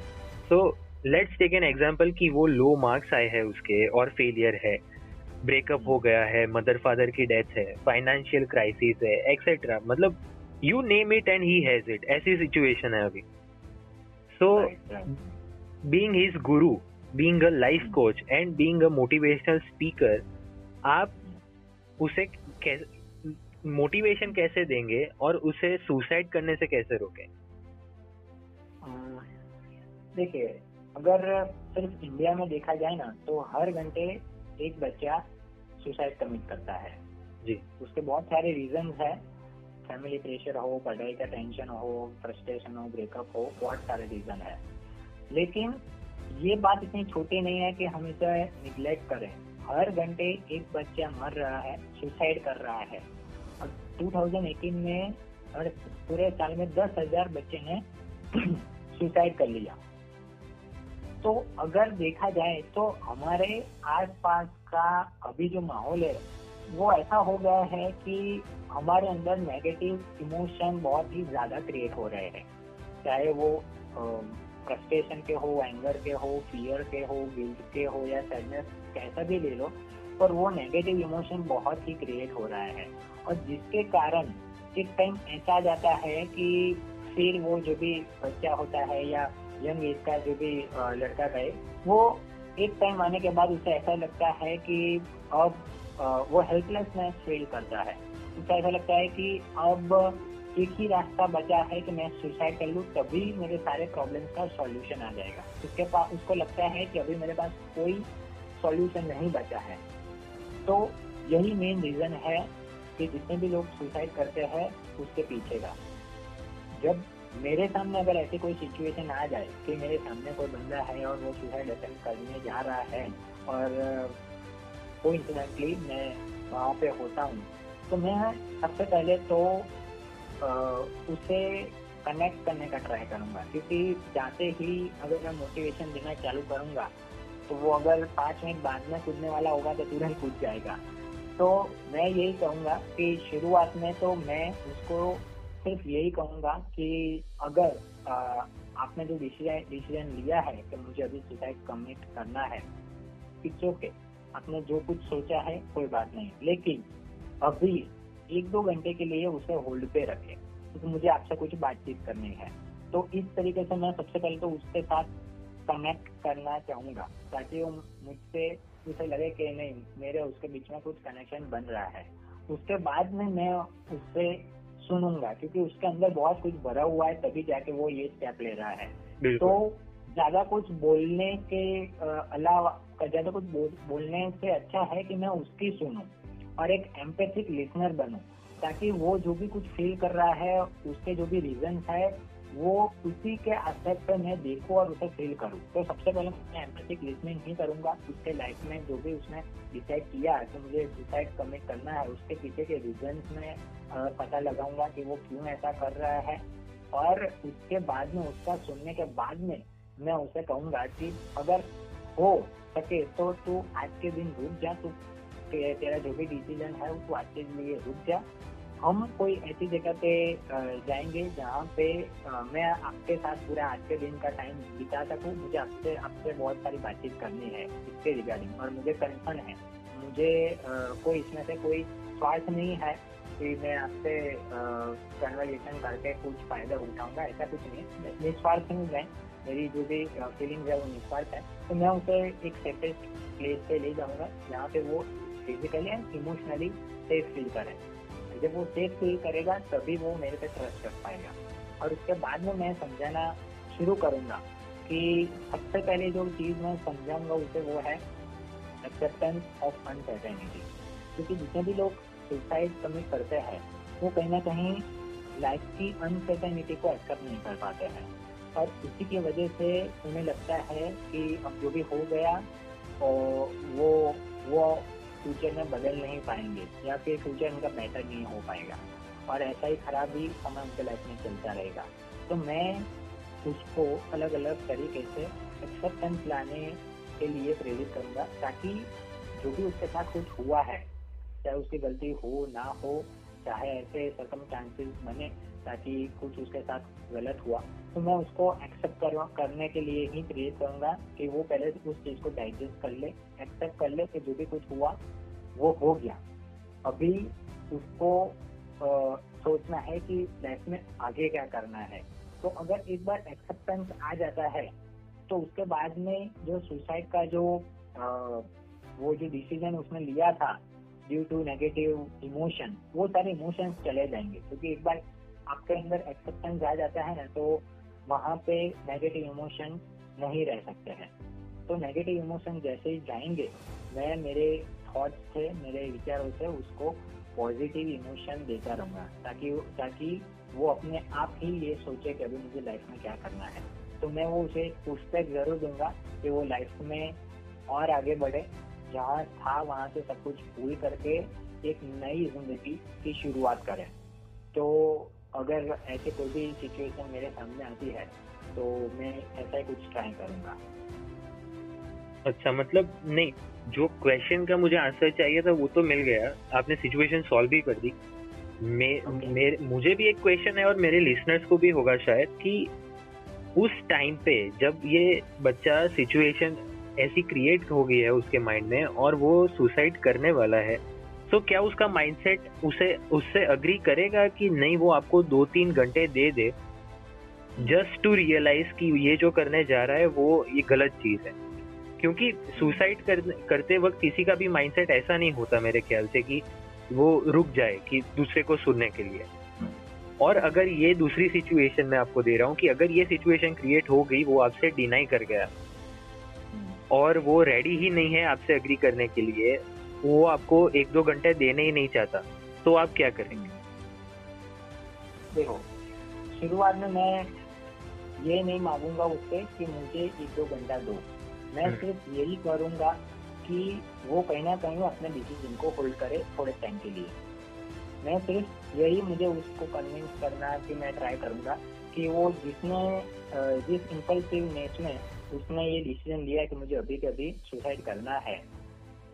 So let's take an example कि वो लो मार्क्स आए हैं उसके और फेलियर है। ब्रेकअप हो गया है मदर फादर की डेथ है फाइनेंशियल क्राइसिस है एक्सेट्रा मतलब you name it and he has it ऐसी सिचुएशन है अभी। So being his guru being a life coach and being a motivational speaker आप उसे मोटिवेशन कैसे देंगे और उसे सुसाइड करने से कैसे रोकें? देखिए अगर सिर्फ़ इंडिया में देखा जाए ना तो हर घंटे एक बच्चा सुसाइड कमिट करता है। जी। उसके बहुत सारे रीजन है। फैमिली प्रेशर हो, पढ़ाई का टेंशन हो फ्रस्ट्रेशन हो ब्रेकअप हो, बहुत सारे रीजन है। लेकिन ये बात इतनी छोटी नहीं है कि हम इसे निग्लेक्ट करें। हर घंटे एक बच्चा मर रहा है सुसाइड कर रहा है। और 2018 में और पूरे साल में दस हज़ार बच्चे ने सुसाइड कर लिया। तो अगर देखा जाए तो हमारे आसपास का अभी जो माहौल है वो ऐसा हो गया है कि हमारे अंदर नेगेटिव इमोशन बहुत ही ज़्यादा क्रिएट हो रहे हैं। चाहे वो फ्रस्ट्रेशन के हो एंगर के हो फियर के हो गिल्ट के हो या सैडनेस कैसा भी ले लो, पर वो नेगेटिव इमोशन बहुत ही क्रिएट हो रहा है। और जिसके कारण एक टाइम ऐसा जाता है कि फिर वो जो भी बच्चा होता है या यंग एज का जो भी लड़का है वो एक टाइम आने के बाद उसे ऐसा लगता है कि अब वो हेल्पलेसनेस फील करता है। उसे ऐसा लगता है कि अब एक ही रास्ता बचा है कि मैं सुसाइड कर लूँ, तभी मेरे सारे प्रॉब्लम्स का सॉल्यूशन आ जाएगा। उसके पास उसको लगता है कि अभी मेरे पास कोई सॉल्यूशन नहीं बचा है। तो यही मेन रीजन है कि जितने भी लोग सुसाइड करते हैं, उसके पीछे का। जब मेरे सामने अगर ऐसी कोई सिचुएशन आ जाए कि मेरे सामने कोई बंदा है और वो सुसाइड अटेम्प्ट करने जा रहा है और कोई इंसिडेंटली मैं वहाँ पे होता हूँ। तो मैं सबसे पहले तो आ, उसे कनेक्ट करने का ट्राई करूँगा। क्योंकि जाते ही अगर मैं मोटिवेशन देना चालू करूँगा तो वो अगर पाँच मिनट बाद में कूदने वाला होगा तो तुरंत कूद जाएगा। तो मैं यही कहूँगा कि शुरुआत में तो मैं उसको सिर्फ़ यही कहूँगा कि अगर आ, आपने जो डिसीज़न डिसीज़न लिया है कि मुझे अभी सुसाइड कमिट करना है इट्स ओके आपने जो कुछ सोचा है कोई बात नहीं। लेकिन अभी एक दो घंटे के लिए उसे होल्ड पे रखे क्योंकि मुझे आपसे कुछ बातचीत करनी है। तो इस तरीके से मैं सबसे पहले तो उसके साथ कनेक्ट करना चाहूँगा ताकि वो मुझसे उसे लगे कि नहीं मेरे उसके बीच में कुछ कनेक्शन बन रहा है। उसके बाद में मैं उससे सुनूँगा क्योंकि उसके अंदर बहुत कुछ भरा हुआ है तभी जाके वो ये स्टेप ले रहा है। तो ज़्यादा कुछ बोलने के अलावा, ज़्यादा कुछ बोलने से अच्छा है कि मैं उसकी सुनूं और एक एम्पेथिक लिसनर बनूं, ताकि वो जो भी कुछ फील कर रहा है, उसके जो भी रीजन है, वो उसी के एस्पेक्ट पे मैं देखूँ और उसे फील करूँ। तो सबसे पहले मैं एम्पेथिक लिसनिंग ही करूँगा, उसके लाइफ में जो भी उसने डिसाइड किया है कि मुझे सुसाइड कमिट करना है, उसके पीछे के रीजन में पता लगाऊँगा कि वो क्यों ऐसा कर रहा है और उसके बाद में, उसका सुनने के बाद में मैं उसे कहूँगा कि अगर हो सके तो तू आज के दिन रुक जा, तू तेरा जो भी डिसीज़न है उसको आज के लिए रुक जा। हम कोई ऐसी जगह पे जाएँगे जहाँ पे मैं आपके साथ पूरा आज के दिन का टाइम बिता सकूँ। मुझे आपसे आपसे बहुत सारी बातचीत करनी है इसके रिगार्डिंग और मुझे कंसर्न है। मुझे कोई इसमें से कोई स्वार्थ नहीं है कि मैं आपसे कन्वर्जेशन करके कुछ फ़ायदा उठाऊँगा, ऐसा कुछ नहीं निस्वार्थ हूँ मैं। मेरी जो भी फीलिंग है वो निस्वार्थ है। तो मैं उसे एक सेपरेट प्लेस पे ले जाऊँगा, जहाँ पे वो physically and emotionally safe feel करे। जब वो सेफ़ फील करेगा, तभी वो मेरे पे ट्रस्ट कर पाएगा। और उसके बाद में मैं समझाना शुरू करूँगा कि सबसे पहले जो चीज़ मैं समझाऊँगा उसे वो है एक्सेप्टेंस ऑफ़ अनसर्टेनिटी क्योंकि जितने भी लोग सुसाइड कमिट करते हैं, वो कहीं ना कहीं लाइफ की अनसर्टेनिटी को एक्सेप्ट नहीं कर पाते हैं। और इसी की वजह से उन्हें लगता है कि अब जो भी हो गया और वो वो फ्यूचर में बदल नहीं पाएँगे, या फिर फ्यूचर उनका बेटर नहीं हो पाएगा। और ऐसा ही खराब ही समय उनके लाइफ में चलता रहेगा। तो मैं उसको अलग अलग तरीके से एक्सेप्टेंस लाने के लिए प्रेरित करूँगा, ताकि जो भी उसके साथ कुछ हुआ है, चाहे उसकी गलती हो ना हो, चाहे ऐसे सर्कमस्टांसेस बने ताकि कुछ उसके साथ गलत हुआ तो मैं उसको एक्सेप्ट कर, करने के लिए ही प्रेरित करूँगा कि वो पहले उस चीज़ को डाइजेस्ट कर ले एक्सेप्ट कर ले कि जो भी कुछ हुआ वो हो गया। अभी उसको आ, सोचना है कि लाइफ में आगे क्या करना है। तो अगर एक बार एक्सेप्टेंस आ जाता है तो उसके बाद में जो सुसाइड का जो आ, वो जो डिसीज़न उसने लिया था ड्यू टू नेगेटिव इमोशन वो सारे इमोशंस चले जाएँगे क्योंकि एक बार आपके अंदर एक्सेप्टेंस आ जाता है ना तो वहाँ पे नेगेटिव इमोशन नहीं रह सकते हैं। तो नेगेटिव इमोशन जैसे ही जाएँगे, मैं मेरे थॉट्स से, मेरे विचारों से उसको पॉजिटिव इमोशन देता रहूँगा, ताकि ताकि वो अपने आप ही ये सोचे कि अभी मुझे लाइफ में क्या करना है। तो मैं वो उसे पुस्तक ज़रूर दूँगा कि वो लाइफ में और आगे बढ़े, जहाँ था वहाँ से सब कुछ भूल करके एक नई ज़िंदगी की शुरुआत करें। तो अगर ऐसे कोई भी सिचुएशन मेरे सामने आती है तो मैं ऐसा ही कुछ ट्राई करूँगा। अच्छा मतलब नहीं जो क्वेश्चन का मुझे आंसर चाहिए था वो तो मिल गया। आपने सिचुएशन सॉल्व भी कर दी। मे, Okay. मेरे मुझे भी एक क्वेश्चन है और मेरे लिसनर्स को भी होगा शायद कि उस टाइम पे जब ये बच्चा सिचुएशन ऐसी क्रिएट हो गई है उसके माइंड में और वो सुसाइड करने वाला है तो क्या उसका माइंडसेट उसे उससे अग्री करेगा कि नहीं वो आपको दो तीन घंटे दे दे जस्ट टू रियलाइज़ कि ये जो करने जा रहा है वो ये गलत चीज़ है? क्योंकि सुसाइड कर, करते वक्त किसी का भी माइंडसेट ऐसा नहीं होता मेरे ख्याल से कि वो रुक जाए कि दूसरे को सुनने के लिए। और अगर ये दूसरी सिचुएशन मैं आपको दे रहा हूँ कि अगर ये सिचुएशन क्रिएट हो गई वो आपसे डिनाई कर गया। और वो रेडी ही नहीं है आपसे अग्री करने के लिए वो आपको एक दो घंटे देने ही नहीं चाहता। तो आप क्या करेंगे? देखो शुरुआत में मैं ये नहीं मांगूँगा उससे कि मुझे एक दो घंटा दो। मैं हम्म। सिर्फ़ यही करूँगा कि वो कहीं ना कहीं अपने डिसीज़न को होल्ड करे थोड़े टाइम के लिए। मैं सिर्फ़ यही मुझे उसको कन्विंस करना है कि मैं ट्राई करूँगा कि वो जिसने जिस इम्पल्सिवनेस में उसने ये डिसीज़न लिया कि मुझे अभी के अभी सुसाइड करना है।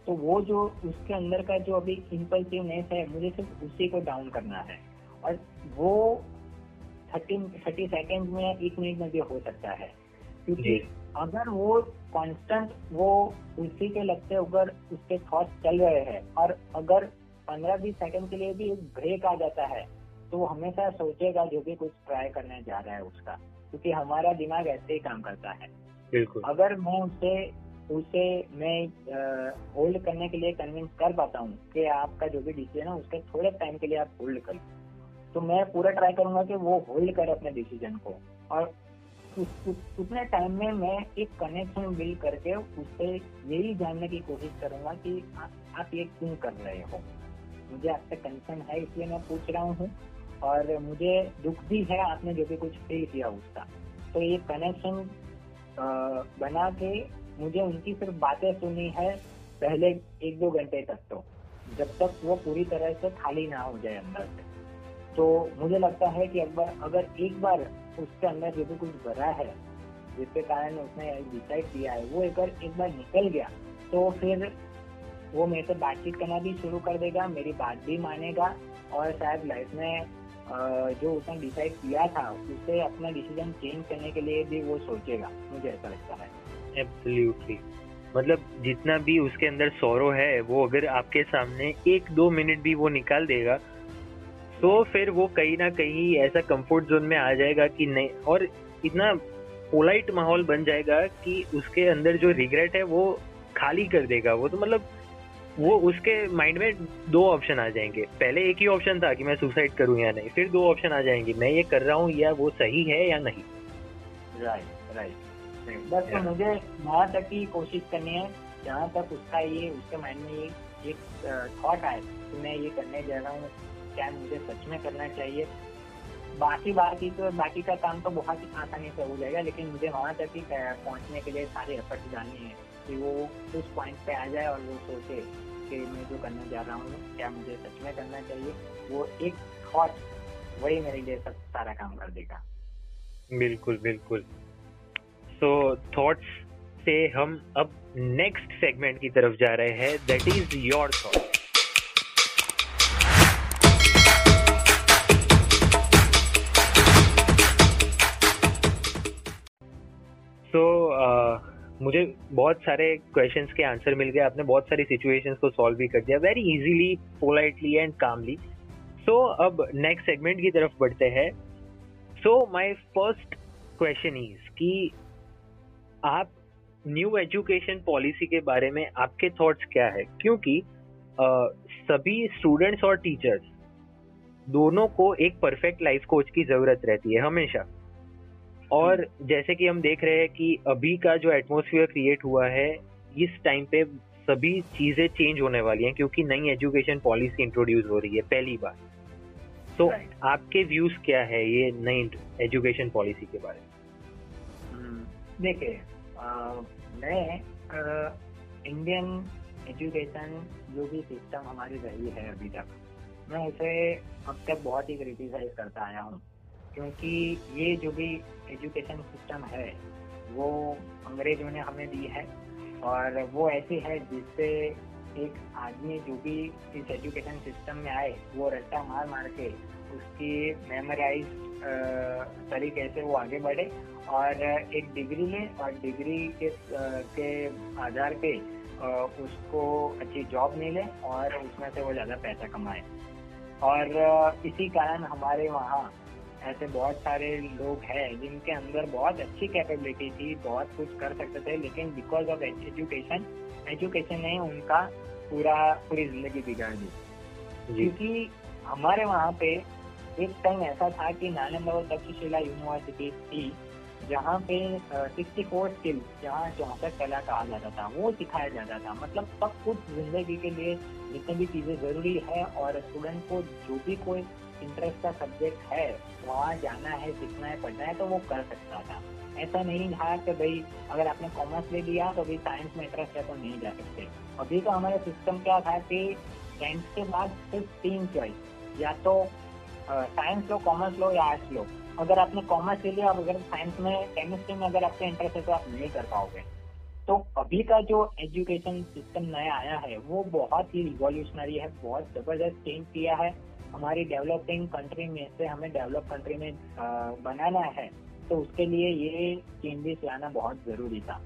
तो वो जो उसके अंदर का जो अभी इम्पल्सिवनेस है मुझे सिर्फ़ उसी को डाउन करना है। और वो थर्टी थर्टी सेकेंड में एक मिनट में भी हो सकता है। क्योंकि अगर वो कांस्टेंट वो उसी के लगते अगर उसके थॉट चल रहे हैं और अगर पंद्रह बीस सेकंड के लिए भी एक ब्रेक आ जाता है तो वो हमेशा सोचेगा जो भी कुछ ट्राई करने जा रहा है उसका। क्योंकि हमारा दिमाग ऐसे ही काम करता है। अगर मैं उसे उसे मैं होल्ड करने के लिए कन्विंस कर पाता हूँ कि आपका जो भी डिसीज़न है, उसके थोड़े टाइम के लिए आप होल्ड करें। तो मैं पूरा ट्राई करूँगा कि वो होल्ड करे अपने डिसीज़न को। और उतने टाइम में मैं एक कनेक्शन बिल्ड करके उससे यही जानने की कोशिश करूँगा कि आप ये क्यों कर रहे हो। मुझे आपसे कंसर्न है, इसलिए मैं पूछ रहा हूँ। और मुझे दुख भी है, आपने जो भी कुछ फील किया उसका। तो ये कनेक्शन बना के मुझे उनकी सिर्फ़ बातें सुनी है पहले एक दो घंटे तक तो जब तक वो पूरी तरह से खाली ना हो जाए अंदर तो मुझे लगता है कि अगर अगर एक बार उसके अंदर जो भी कुछ भरा है, जिसके कारण उसने डिसाइड किया है, वो अगर एक बार निकल गया तो फिर वो मेरे से बातचीत करना भी शुरू कर देगा, मेरी बात भी मानेगा, और शायद लाइफ में जो उसने डिसाइड किया था उसे अपना डिसीज़न चेंज करने के लिए भी वो सोचेगा, मुझे ऐसा लगता है। एब्सोल्युटली मतलब जितना भी उसके अंदर सौरो है, वो अगर आपके सामने एक दो मिनट भी वो निकाल देगा तो फिर वो कहीं ना कहीं ऐसा कंफर्ट जोन में आ जाएगा कि नहीं। और इतना पोलाइट माहौल बन जाएगा कि उसके अंदर जो रिग्रेट है, वो खाली कर देगा। वो तो मतलब वो उसके माइंड में दो ऑप्शन आ जाएँगे। पहले एक ही ऑप्शन था कि मैं सुसाइड करूँ या नहीं, फिर दो ऑप्शन आ जाएँगे। मैं ये कर रहा हूँ या वो सही है या नहीं। राइट राइट बस तो मुझे वहाँ तक ही कोशिश करनी है जहाँ तक उसका ये उसके माइंड में ये एक थॉट आए कि मैं ये करने जा रहा हूँ क्या मुझे सच में करना चाहिए। बाकी बाकी तो बाकी का काम तो बहुत ही आसानी से हो जाएगा लेकिन मुझे वहाँ तक ही पहुँचने के लिए सारे एफर्ट डालनी है कि वो उस पॉइंट पे आ जाए और वो सोचे कि मैं जो करने जा रहा हूँ क्या मुझे सच में करना चाहिए। वो एक थॉट वही मेरे लिए सब सारा काम कर देगा। बिल्कुल बिल्कुल। सो थॉट्स से हम अब नेक्स्ट सेगमेंट की तरफ़ जा रहे हैं that is your thought so मुझे बहुत सारे क्वेश्चंस के आंसर मिल गए, आपने बहुत सारी सिचुएशंस को सॉल्व भी कर दिया very easily politely and calmly so अब नेक्स्ट सेगमेंट की तरफ़ बढ़ते हैं. So my first question is कि आप न्यू एजुकेशन पॉलिसी के बारे में आपके थॉट्स क्या है? क्योंकि सभी स्टूडेंट्स और टीचर्स दोनों को एक परफेक्ट लाइफ कोच की ज़रूरत रहती है हमेशा। और जैसे कि हम देख रहे हैं कि अभी का जो एटमोसफियर क्रिएट हुआ है इस टाइम पे सभी चीज़ें चेंज होने वाली हैं क्योंकि नई एजुकेशन पॉलिसी इंट्रोड्यूस हो रही है पहली बार तो Right. आपके व्यूज़ क्या है ये नई एजुकेशन पॉलिसी के बारे में? हम्म, देखिए मैं इंडियन एजुकेशन जो भी सिस्टम हमारी रही है अभी तक, मैं उसे अब तक बहुत ही क्रिटिसाइज करता आया हूँ। क्योंकि ये जो भी एजुकेशन सिस्टम है, वो अंग्रेज़ों ने हमें दी है और वो ऐसी है जिससे एक आदमी जो भी इस एजुकेशन सिस्टम में आए, वो रट्टा मार मार के उसकी मेमोराइज तरीके से वो आगे बढ़े और एक डिग्री ले और डिग्री के के आधार पे उसको अच्छी जॉब मिले और उसमें से वो ज़्यादा पैसा कमाए। और इसी कारण हमारे वहाँ ऐसे बहुत सारे लोग हैं जिनके अंदर बहुत अच्छी कैपेबिलिटी थी बहुत कुछ कर सकते थे लेकिन बिकॉज़ ऑफ़ एजुकेशन एजुकेशन ने उनका पूरा पूरी ज़िंदगी बिगाड़ दी। क्योंकि हमारे वहाँ पे एक टाइम ऐसा था कि नालंदा और तक्षशिला यूनिवर्सिटी थी, जहाँ पे सिक्सटी फोर स्किल जहाँ चौसठ कला कहा जाता था, वो सिखाया जाता था। मतलब सब कुछ ज़िंदगी के लिए जितनी भी चीज़ें ज़रूरी है और स्टूडेंट को जो भी कोई इंटरेस्ट का सब्जेक्ट है, वहाँ जाना है, सीखना है, पढ़ना है तो वो कर सकता था। ऐसा नहीं था कि भाई अगर आपने कॉमर्स ले लिया तो अभी साइंस में इंटरेस्ट है तो नहीं जा सकते। अभी तो हमारा सिस्टम क्या था कि टेंथ के बाद सिर्फ़ तीन चॉइस या तो साइंस लो कॉमर्स लो या आर्ट्स लो। अगर आपने कॉमर्स ले लिया अगर साइंस में केमिस्ट्री में अगर आपका इंटरेस्ट है तो आप नहीं कर पाओगे। तो अभी का जो एजुकेशन सिस्टम नया आया है वो बहुत ही रिवॉल्यूशनरी है बहुत ज़बरदस्त चेंज किया है। हमारी डेवलपिंग कंट्री में से हमें डेवलप कंट्री में बनाना है तो उसके लिए ये चेंजेस लाना बहुत ज़रूरी था।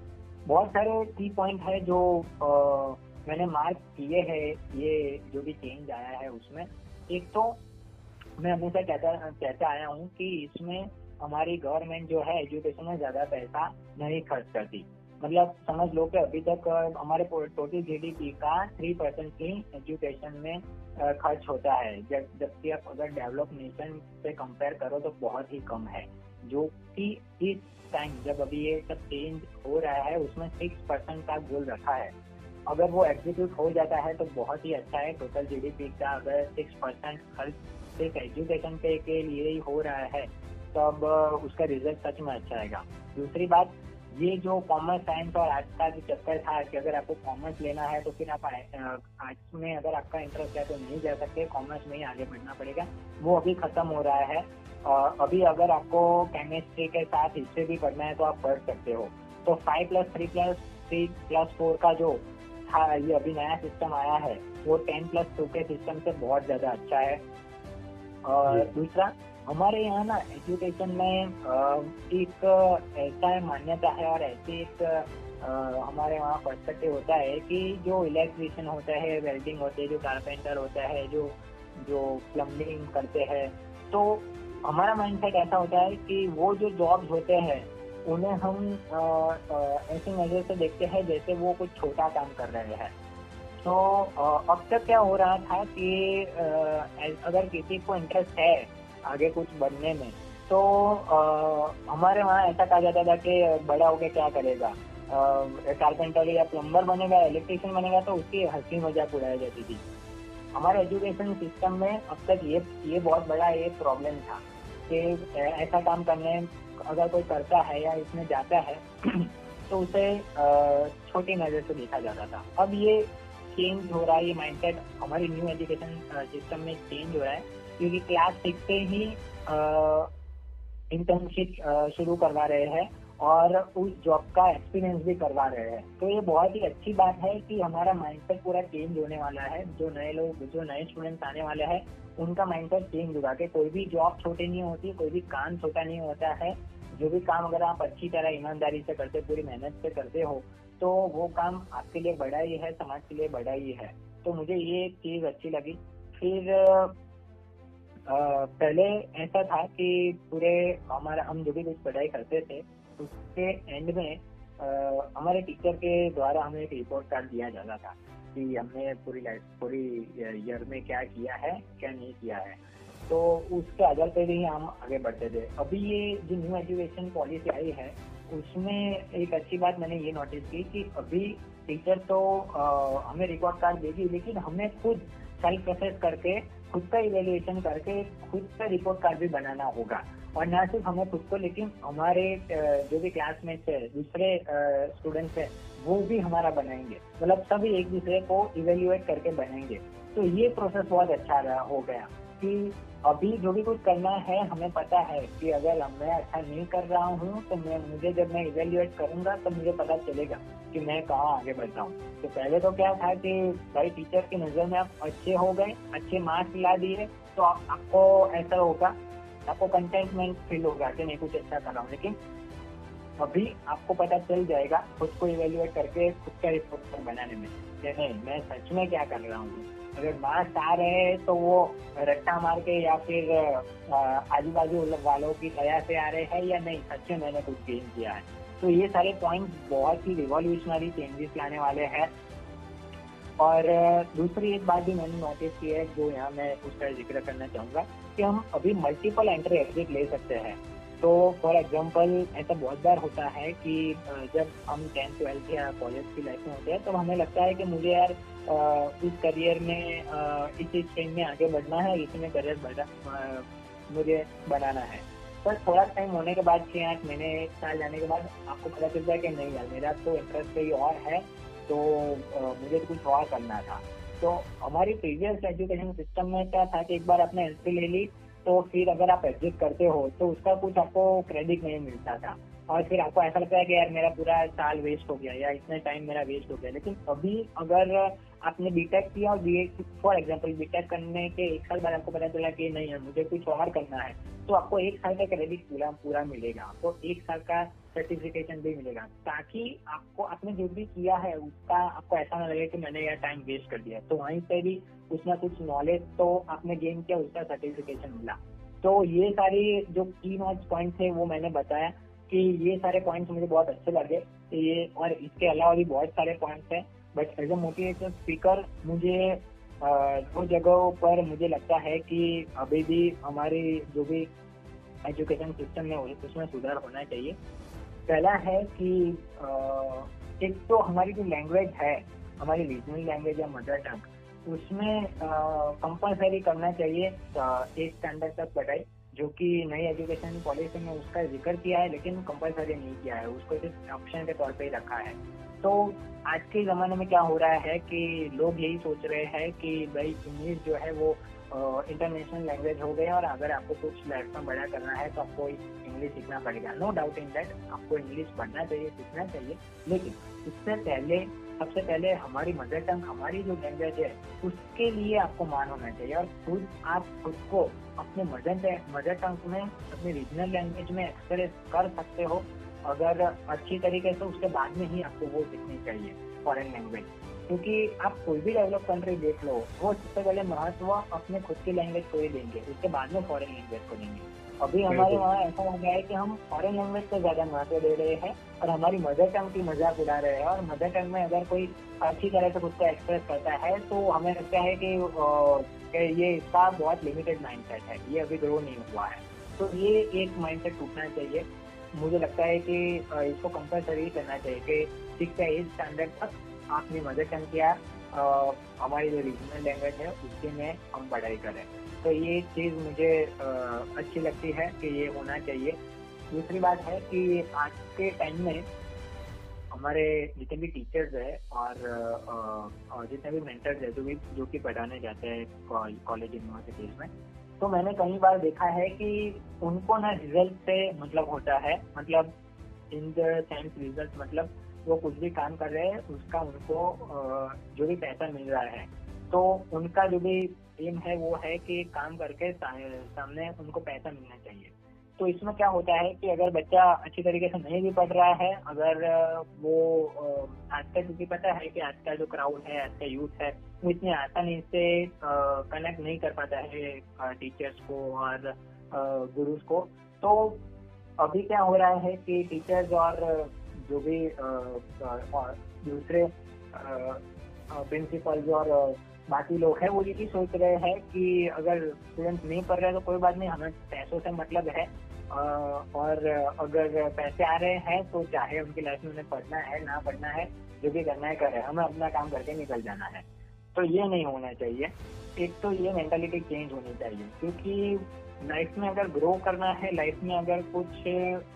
बहुत सारे की पॉइंट है जो आ, मैंने मार्क किए हैं ये जो भी चेंज आया है उसमें। एक तो मैं हमेशा कहता कहता आया हूँ कि इसमें हमारी गवर्नमेंट जो है एजुकेशन में ज़्यादा पैसा नहीं खर्च करती। मतलब समझ लो कि अभी तक हमारे टोटल जीडीपी का थ्री परसेंट ही एजुकेशन में खर्च होता है। जब जबकि आप अगर डेवलप नेशन से कंपेयर करो तो बहुत ही कम है। जो कि इस टाइम जब अभी ये सब चेंज हो रहा है, उसमें सिक्स परसेंट का गोल रखा है। अगर वो एग्जीक्यूट हो जाता है तो बहुत ही अच्छा है। टोटल जीडीपी का अगर सिक्स परसेंट खर्च सिर्फ़ एजुकेशन पे के लिए ही हो रहा है तो अब उसका रिज़ल्ट सच में अच्छा आएगा। दूसरी बात, ये जो कॉमर्स साइंस और आर्ट्स का जो चक्कर था कि अगर आपको कॉमर्स लेना है तो फिर आप आर्ट्स में अगर आपका इंटरेस्ट है तो नहीं जा सकते कॉमर्स में ही आगे बढ़ना पड़ेगा। वो अभी खत्म हो रहा है अभी अगर आपको केमिस्ट्री के साथ हिस्ट्री भी पढ़ना है तो आप पढ़ सकते हो। तो five plus three plus three plus four का जो था, ये अभी नया सिस्टम आया है, वो टेन प्लस टू के सिस्टम से बहुत ज़्यादा अच्छा है। और दूसरा हमारे यहाँ ना एजुकेशन में एक ऐसा मान्यता है और ऐसी एक हमारे वहाँ पर्सपेक्टिव होता है कि जो इलेक्ट्रिशियन होता है वेल्डिंग होते हैं जो कारपेंटर होता है जो जो प्लम्बिंग करते हैं तो हमारा माइंडसेट ऐसा होता है कि वो जो जॉब्स होते हैं उन्हें हम ऐसी नज़र से देखते हैं जैसे वो कुछ छोटा काम कर रहे हैं। तो अब तक क्या हो रहा था कि अगर किसी को इंटरेस्ट है आगे कुछ बनने में तो हमारे वहाँ ऐसा कहा जाता था कि बड़ा होके क्या करेगा? कारपेंटर या प्लम्बर बनेगा इलेक्ट्रिशियन बनेगा तो उसकी हँसी मज़ाक उड़ाई जाती थी। हमारे एजुकेशन सिस्टम में अब तक ये ये बहुत बड़ा एक प्रॉब्लम था कि ऐसा काम करने, अगर कोई करता है या इसमें जाता है तो उसे छोटी नज़र से देखा जाता था। अब ये चेंज हो रहा है, ये माइंडसेट हमारी न्यू एजुकेशन सिस्टम में चेंज हो रहा है, क्योंकि क्लास सिक्स से ही इंटर्नशिप शुरू करवा रहे हैं और उस जॉब का एक्सपीरियंस भी करवा रहे हैं। तो ये बहुत ही अच्छी बात है कि हमारा माइंडसेट पूरा चेंज होने वाला है। जो नए लोग, जो नए स्टूडेंट्स आने वाले हैं, उनका माइंडसेट चेंज होगा कि कोई भी जॉब छोटी नहीं होती, कोई भी काम छोटा नहीं होता है। जो भी काम अगर आप अच्छी तरह ईमानदारी से करते पूरी मेहनत से करते हो तो वो काम आपके लिए बड़ा ही है समाज के लिए बड़ा ही है। तो मुझे ये चीज़ अच्छी लगी। फिर आ, पहले ऐसा था कि पूरे हमारा हम जो भी कुछ पढ़ाई करते थे उसके एंड में हमारे टीचर के द्वारा हमें एक रिपोर्ट कार्ड दिया जाता था कि हमने पूरी लाइफ पूरी ईयर में क्या किया है क्या नहीं किया है। तो उसके आधार पर ही हम आगे बढ़ते थे। अभी ये जो न्यू एजुकेशन पॉलिसी आई है उसमें एक अच्छी बात मैंने ये नोटिस की कि अभी टीचर तो आ, हमें रिकॉर्ड कार्ड देगी लेकिन हमें खुद सेल्फ प्रोसेस करके खुद का इवेल्युएशन करके खुद का रिपोर्ट कार्ड भी बनाना होगा। और ना सिर्फ़ हमें खुद को लेकिन हमारे जो भी क्लासमेट्स है दूसरे स्टूडेंट्स है वो भी हमारा बनाएँगे। मतलब सभी एक दूसरे को इवेल्युएट करके बनाएँगे। तो ये प्रोसेस बहुत अच्छा रहा हो गया कि अभी जो भी कुछ करना है हमें पता है कि अगर मैं अच्छा नहीं कर रहा हूँ तो मैं मुझे जब मैं इवेल्युएट करूँगा तो मुझे पता चलेगा कि मैं कहाँ आगे बढ़ रहा हूँ। तो पहले तो क्या था कि भाई टीचर की नज़र में आप अच्छे हो गए अच्छे मार्क्स ला दिए तो आप, आपको ऐसा होगा आपको कंटेंटमेंट फील होगा कि नहीं कुछ अच्छा कर रहा हूँ। लेकिन अभी आपको पता चल जाएगा खुद को इवेल्युएट करके खुद का रिपोर्ट बनाने में नहीं मैं सच में क्या कर रहा हूँ। अगर मार्क्स आ रहे हैं तो वो रट्टा मार के या फिर आजू बाजू वालों की दया से आ रहे हैं या नहीं, सच में मैंने कुछ गेन किया है। तो ये सारे पॉइंट बहुत ही रिवॉल्यूशनरी चेंजेस लाने वाले हैं। और दूसरी एक बात भी मैंने नोटिस की है, जो यहाँ मैं उसका ज़िक्र करना चाहूँगा, कि हम अभी मल्टीपल एंट्री एग्जिट ले सकते हैं। तो फॉर एग्ज़ाम्पल ऐसा बहुत बार होता है कि जब हम टेंथ ट्वेल्थ या कॉलेज की लाइफ में होते हैं तो हमें लगता है कि मुझे यार इस करियर में इस स्ट्रीम में आगे बढ़ना है इसमें करियर बढ़ा मुझे बनाना है। पर थोड़ा टाइम होने के बाद छः आठ महीने एक साल जाने के बाद आपको पता चलता है कि नहीं यार, मेरा तो इंटरेस्ट कहीं और है तो मुझे कुछ और करना था। तो हमारी प्रीवियस एजुकेशन सिस्टम में क्या था कि एक बार आपने एंट्री ले ली तो फिर अगर आप एग्जिट करते हो तो उसका कुछ आपको क्रेडिट नहीं मिलता था। और फिर आपको ऐसा लगता है कि यार मेरा पूरा साल वेस्ट हो गया या इतने टाइम मेरा वेस्ट हो गया। लेकिन अभी अगर आपने बीटेक किया और बी फॉर एग्ज़ाम्पल बीटेक करने के एक साल बाद आपको पता चला कि नहीं है मुझे कुछ और करना है। तो आपको एक साल का क्रेडिट पूरा पूरा मिलेगा। आपको एक साल का सर्टिफिकेशन भी मिलेगा। ताकि आपको, आपने जो भी किया है, उसका आपको ऐसा ना लगे कि मैंने यार टाइम वेस्ट कर दिया। तो वहीं पे भी कुछ ना कुछ नॉलेज तो आपने गेन किया, उसका सर्टिफिकेशन मिला। तो ये सारी जो की नॉट पॉइंट थे वो मैंने बताया कि ये सारे पॉइंट्स मुझे बहुत अच्छे लगे। ये, और इसके अलावा भी बहुत सारे पॉइंट्स हैं। But as a motivation speaker मुझे दो जगहों पर मुझे लगता है कि अभी भी हमारी जो भी एजुकेशन सिस्टम में उसमें सुधार होना चाहिए। पहला है कि एक तो हमारी जो लैंग्वेज है, हमारी रीजनल लैंग्वेज या मदर टंग उसमें कंपलसरी करना चाहिए एक स्टैंडर्ड तक पढ़ाई, जो कि नई एजुकेशन पॉलिसी में उसका ज़िक्र किया है, लेकिन कंपलसरी नहीं किया है, उसको सिर्फ़ ऑप्शन के तौर पे ही रखा है। तो आज के ज़माने में क्या हो रहा है कि लोग यही सोच रहे हैं कि भाई इंग्लिश जो है वो इंटरनेशनल लैंग्वेज हो गया और अगर आपको कुछ लाइफ में बड़ा करना है तो आपको इंग्लिश सीखना पड़ेगा। नो डाउट इन दैट आपको इंग्लिश पढ़ना चाहिए, सीखना चाहिए। लेकिन उससे पहले, सबसे पहले हमारी मदर टंग हमारी जो लैंग्वेज है, उसके लिए आपको मान होना चाहिए और खुद आप खुद को अपने मदर मदर टंग में, अपने रीजनल लैंग्वेज में एक्सप्रेस कर सकते हो। अगर अच्छी तरीके से उसके बाद में ही आपको वो सीखनी चाहिए फॉरेन लैंग्वेज क्योंकि आप कोई भी डेवलप कंट्री देख लो वो सबसे पहले महत्व अपने खुद की लैंग्वेज को ही देंगे उसके बाद में फॉरेन लैंग्वेज को देंगे। अभी हमारे वहाँ ऐसा हो गया है कि हम फॉरेन लैंग्वेज को ज़्यादा महत्व दे रहे हैं और हमारी मदर टंग की मज़ाक उड़ा रहे हैं और मदर टंग में अगर कोई अच्छी तरह से खुद को एक्सप्रेस करता है तो हमें लगता है कि, ये इसका बहुत लिमिटेड माइंडसेट है ये अभी ग्रो नहीं हुआ है। तो ये एक माइंडसेट टूटना चाहिए। मुझे लगता है कि इसको कंपलसरी करना चाहिए कि सिक्स या एट स्टैंडर्ड तक आपने मदर टंग किया हमारी जो रीजनल लैंग्वेज है उसके में हम पढ़ाई करें। तो ये चीज़ मुझे अच्छी लगती है कि ये होना चाहिए। दूसरी बात है कि आज के टाइम में हमारे जितने भी टीचर्स है और, और जितने भी मेंटर्स है जो भी जो कि पढ़ाने जाते हैं कॉलेज यूनिवर्सिटीज में तो मैंने कई बार देखा है कि उनको ना रिज़ल्ट से मतलब होता है मतलब इन द सेंस रिज़ल्ट मतलब वो कुछ भी काम कर रहे हैं, उसका उनको जो भी पैसा मिल रहा है। तो उनका जो भी एम है वो है कि काम करके सामने उनको पैसा मिलना चाहिए। तो इसमें क्या होता है कि अगर बच्चा अच्छी तरीके से नहीं भी पढ़ रहा है, अगर वो आज का क्योंकि पता है कि आज का जो क्राउड है, आज का यूथ है, वो इतनी आसानी से कनेक्ट नहीं कर पाता है टीचर्स को और गुरुज को। तो अभी क्या हो रहा है कि टीचर्स और, जो भी दूसरे प्रिंसिपल और बाकी लोग हैं, वो यही सोच रहे हैं कि अगर स्टूडेंट नहीं पढ़ रहे तो कोई बात नहीं, हमें पैसों से मतलब है। और अगर पैसे आ रहे हैं तो चाहे उनकी लाइफ में उन्हें पढ़ना है, ना पढ़ना है, जो भी करना है, करे। हमें अपना काम करके निकल जाना है। तो ये नहीं होना चाहिए। एक तो ये मेंटालिटी चेंज होनी चाहिए, क्योंकि लाइफ में अगर ग्रो करना है लाइफ में अगर कुछ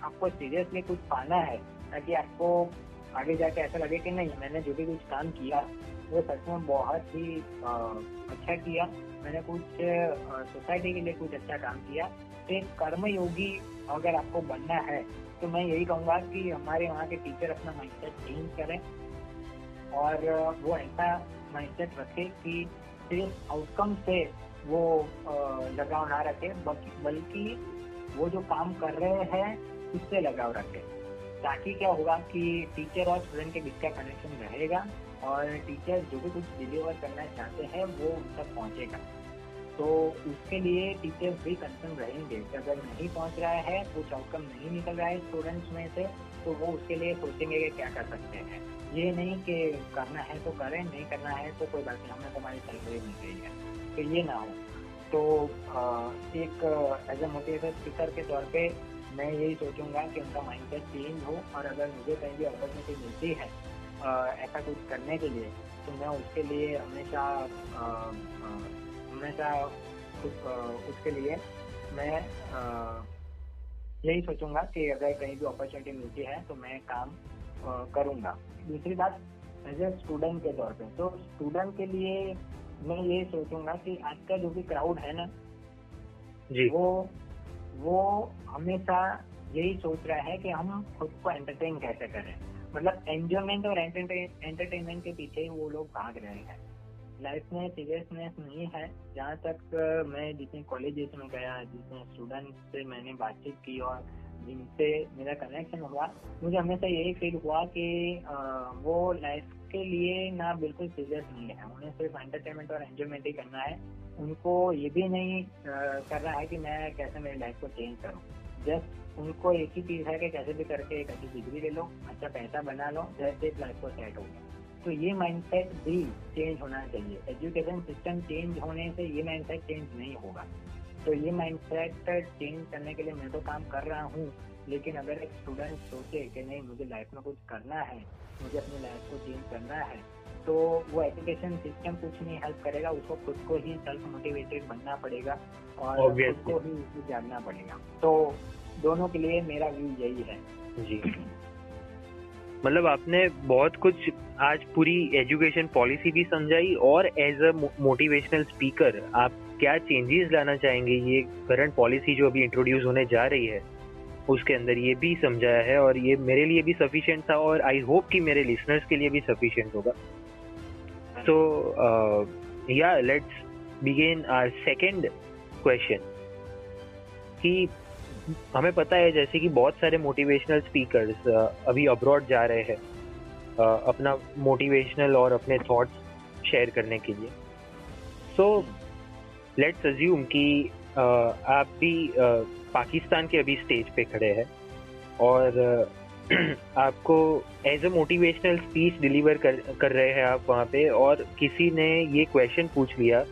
आपको सीरियसली कुछ पाना है, ताकि आपको आगे जाके ऐसा लगे कि नहीं, मैंने जो भी कुछ काम किया, वो सच में बहुत ही अच्छा किया। मैंने कुछ सोसाइटी के लिए कुछ अच्छा काम किया। एक कर्मयोगी अगर आपको बनना है तो मैं यही कहूँगा कि हमारे वहाँ के टीचर अपना माइंडसेट चेंज करें और वो ऐसा माइंडसेट रखे कि सिर्फ़ आउटकम से वो लगाव ना रखे, बल्कि वो जो काम कर रहे हैं, उससे लगाव रखे। ताकि क्या होगा कि टीचर और स्टूडेंट के बीच का कनेक्शन रहेगा और टीचर जो भी कुछ डिलीवर करना चाहते हैं, वो उन तक पहुंचेगा। तो उसके लिए टीचर्स भी कंसर्न रहेंगे कि अगर नहीं पहुँच रहा है, कुछ आउटकम नहीं निकल रहा है स्टूडेंट्स में से तो वो उसके लिए सोचेंगे कि क्या कर सकते हैं। ये नहीं कि करना है तो करें, नहीं करना है तो कोई बात नहीं हमने तुम्हारी सैलरी मिल गई है तो ये ना हो। तो एक एज ए मोटिवेटर स्पीकर के तौर पे मैं यही सोचूँगा कि उनका माइंडसेट चेंज हो और अगर मुझे कहीं भी अपॉर्चुनिटी मिलती है ऐसा कुछ करने के लिए तो मैं उसके लिए हमेशा हमेशा उसके लिए मैं यही सोचूँगा कि अगर कहीं भी अपॉर्चुनिटी मिलती है तो मैं काम करूँगा। दूसरी बात एज ए स्टूडेंट के तौर पे तो स्टूडेंट के लिए मैं ये सोचूँगा कि आज का जो भी क्राउड है ना जी। वो वो हमेशा यही सोच रहा है कि हम खुद को एंटरटेन कैसे करें। मतलब एंजॉयमेंट और एंटरटेनमेंट के पीछे वो लोग भाग रहे हैं। लाइफ में सीरियसनेस नहीं है। जहाँ तक मैं जितने कॉलेजेस में गया, जितने स्टूडेंट से मैंने बातचीत की और जिनसे मेरा कनेक्शन हुआ, मुझे हमेशा यही फील हुआ कि वो लाइफ के लिए ना बिल्कुल सीरियस नहीं है। उन्हें सिर्फ़ एंटरटेनमेंट और एंजॉयमेंट ही करना है। उनको ये भी नहीं करना है कि मैं कैसे मेरी लाइफ को चेंज करूँ। जस्ट उनको एक ही चीज़ है कि कैसे भी करके, एक अच्छी डिग्री ले लो अच्छा पैसा बना लो, जैसे लाइफ को सेट हो गया। तो ये माइंडसेट भी चेंज होना चाहिए। एजुकेशन सिस्टम चेंज होने से ये माइंडसेट चेंज नहीं होगा। तो ये माइंडसेट चेंज करने के लिए मैं तो काम कर रहा हूँ लेकिन अगर एक स्टूडेंट सोचे कि नहीं मुझे लाइफ में कुछ करना है मुझे अपनी लाइफ को चेंज करना है तो वो एजुकेशन सिस्टम कुछ नहीं हेल्प करेगा उसको खुद को ही सेल्फ मोटिवेटेड बनना पड़ेगा और खुद को ही जानना पड़ेगा। तो दोनों के लिए मेरा व्यू यही है। जी। मतलब आपने बहुत कुछ आज पूरी एजुकेशन पॉलिसी भी समझाई और एज अ मोटिवेशनल स्पीकर आप क्या चेंजेस लाना चाहेंगे? ये करंट पॉलिसी जो अभी इंट्रोड्यूस होने जा रही है, उसके अंदर ये भी समझाया है और ये मेरे लिए भी सफिशिएंट था और आई होप कि मेरे लिसनर्स के लिए भी सफिशिएंट होगा। So yeah let's begin our second question कि हमें पता है जैसे कि बहुत सारे मोटिवेशनल स्पीकर्स अभी अब्रॉड जा रहे हैं अपना मोटिवेशनल और अपने थॉट्स शेयर करने के लिए। सो लेट्स अज्यूम कि आप भी पाकिस्तान के अभी स्टेज पे खड़े हैं और आपको as a motivational speech deliver कर कर रहे हैं आप वहाँ पे और किसी ने ये क्वेश्चन पूछ लिया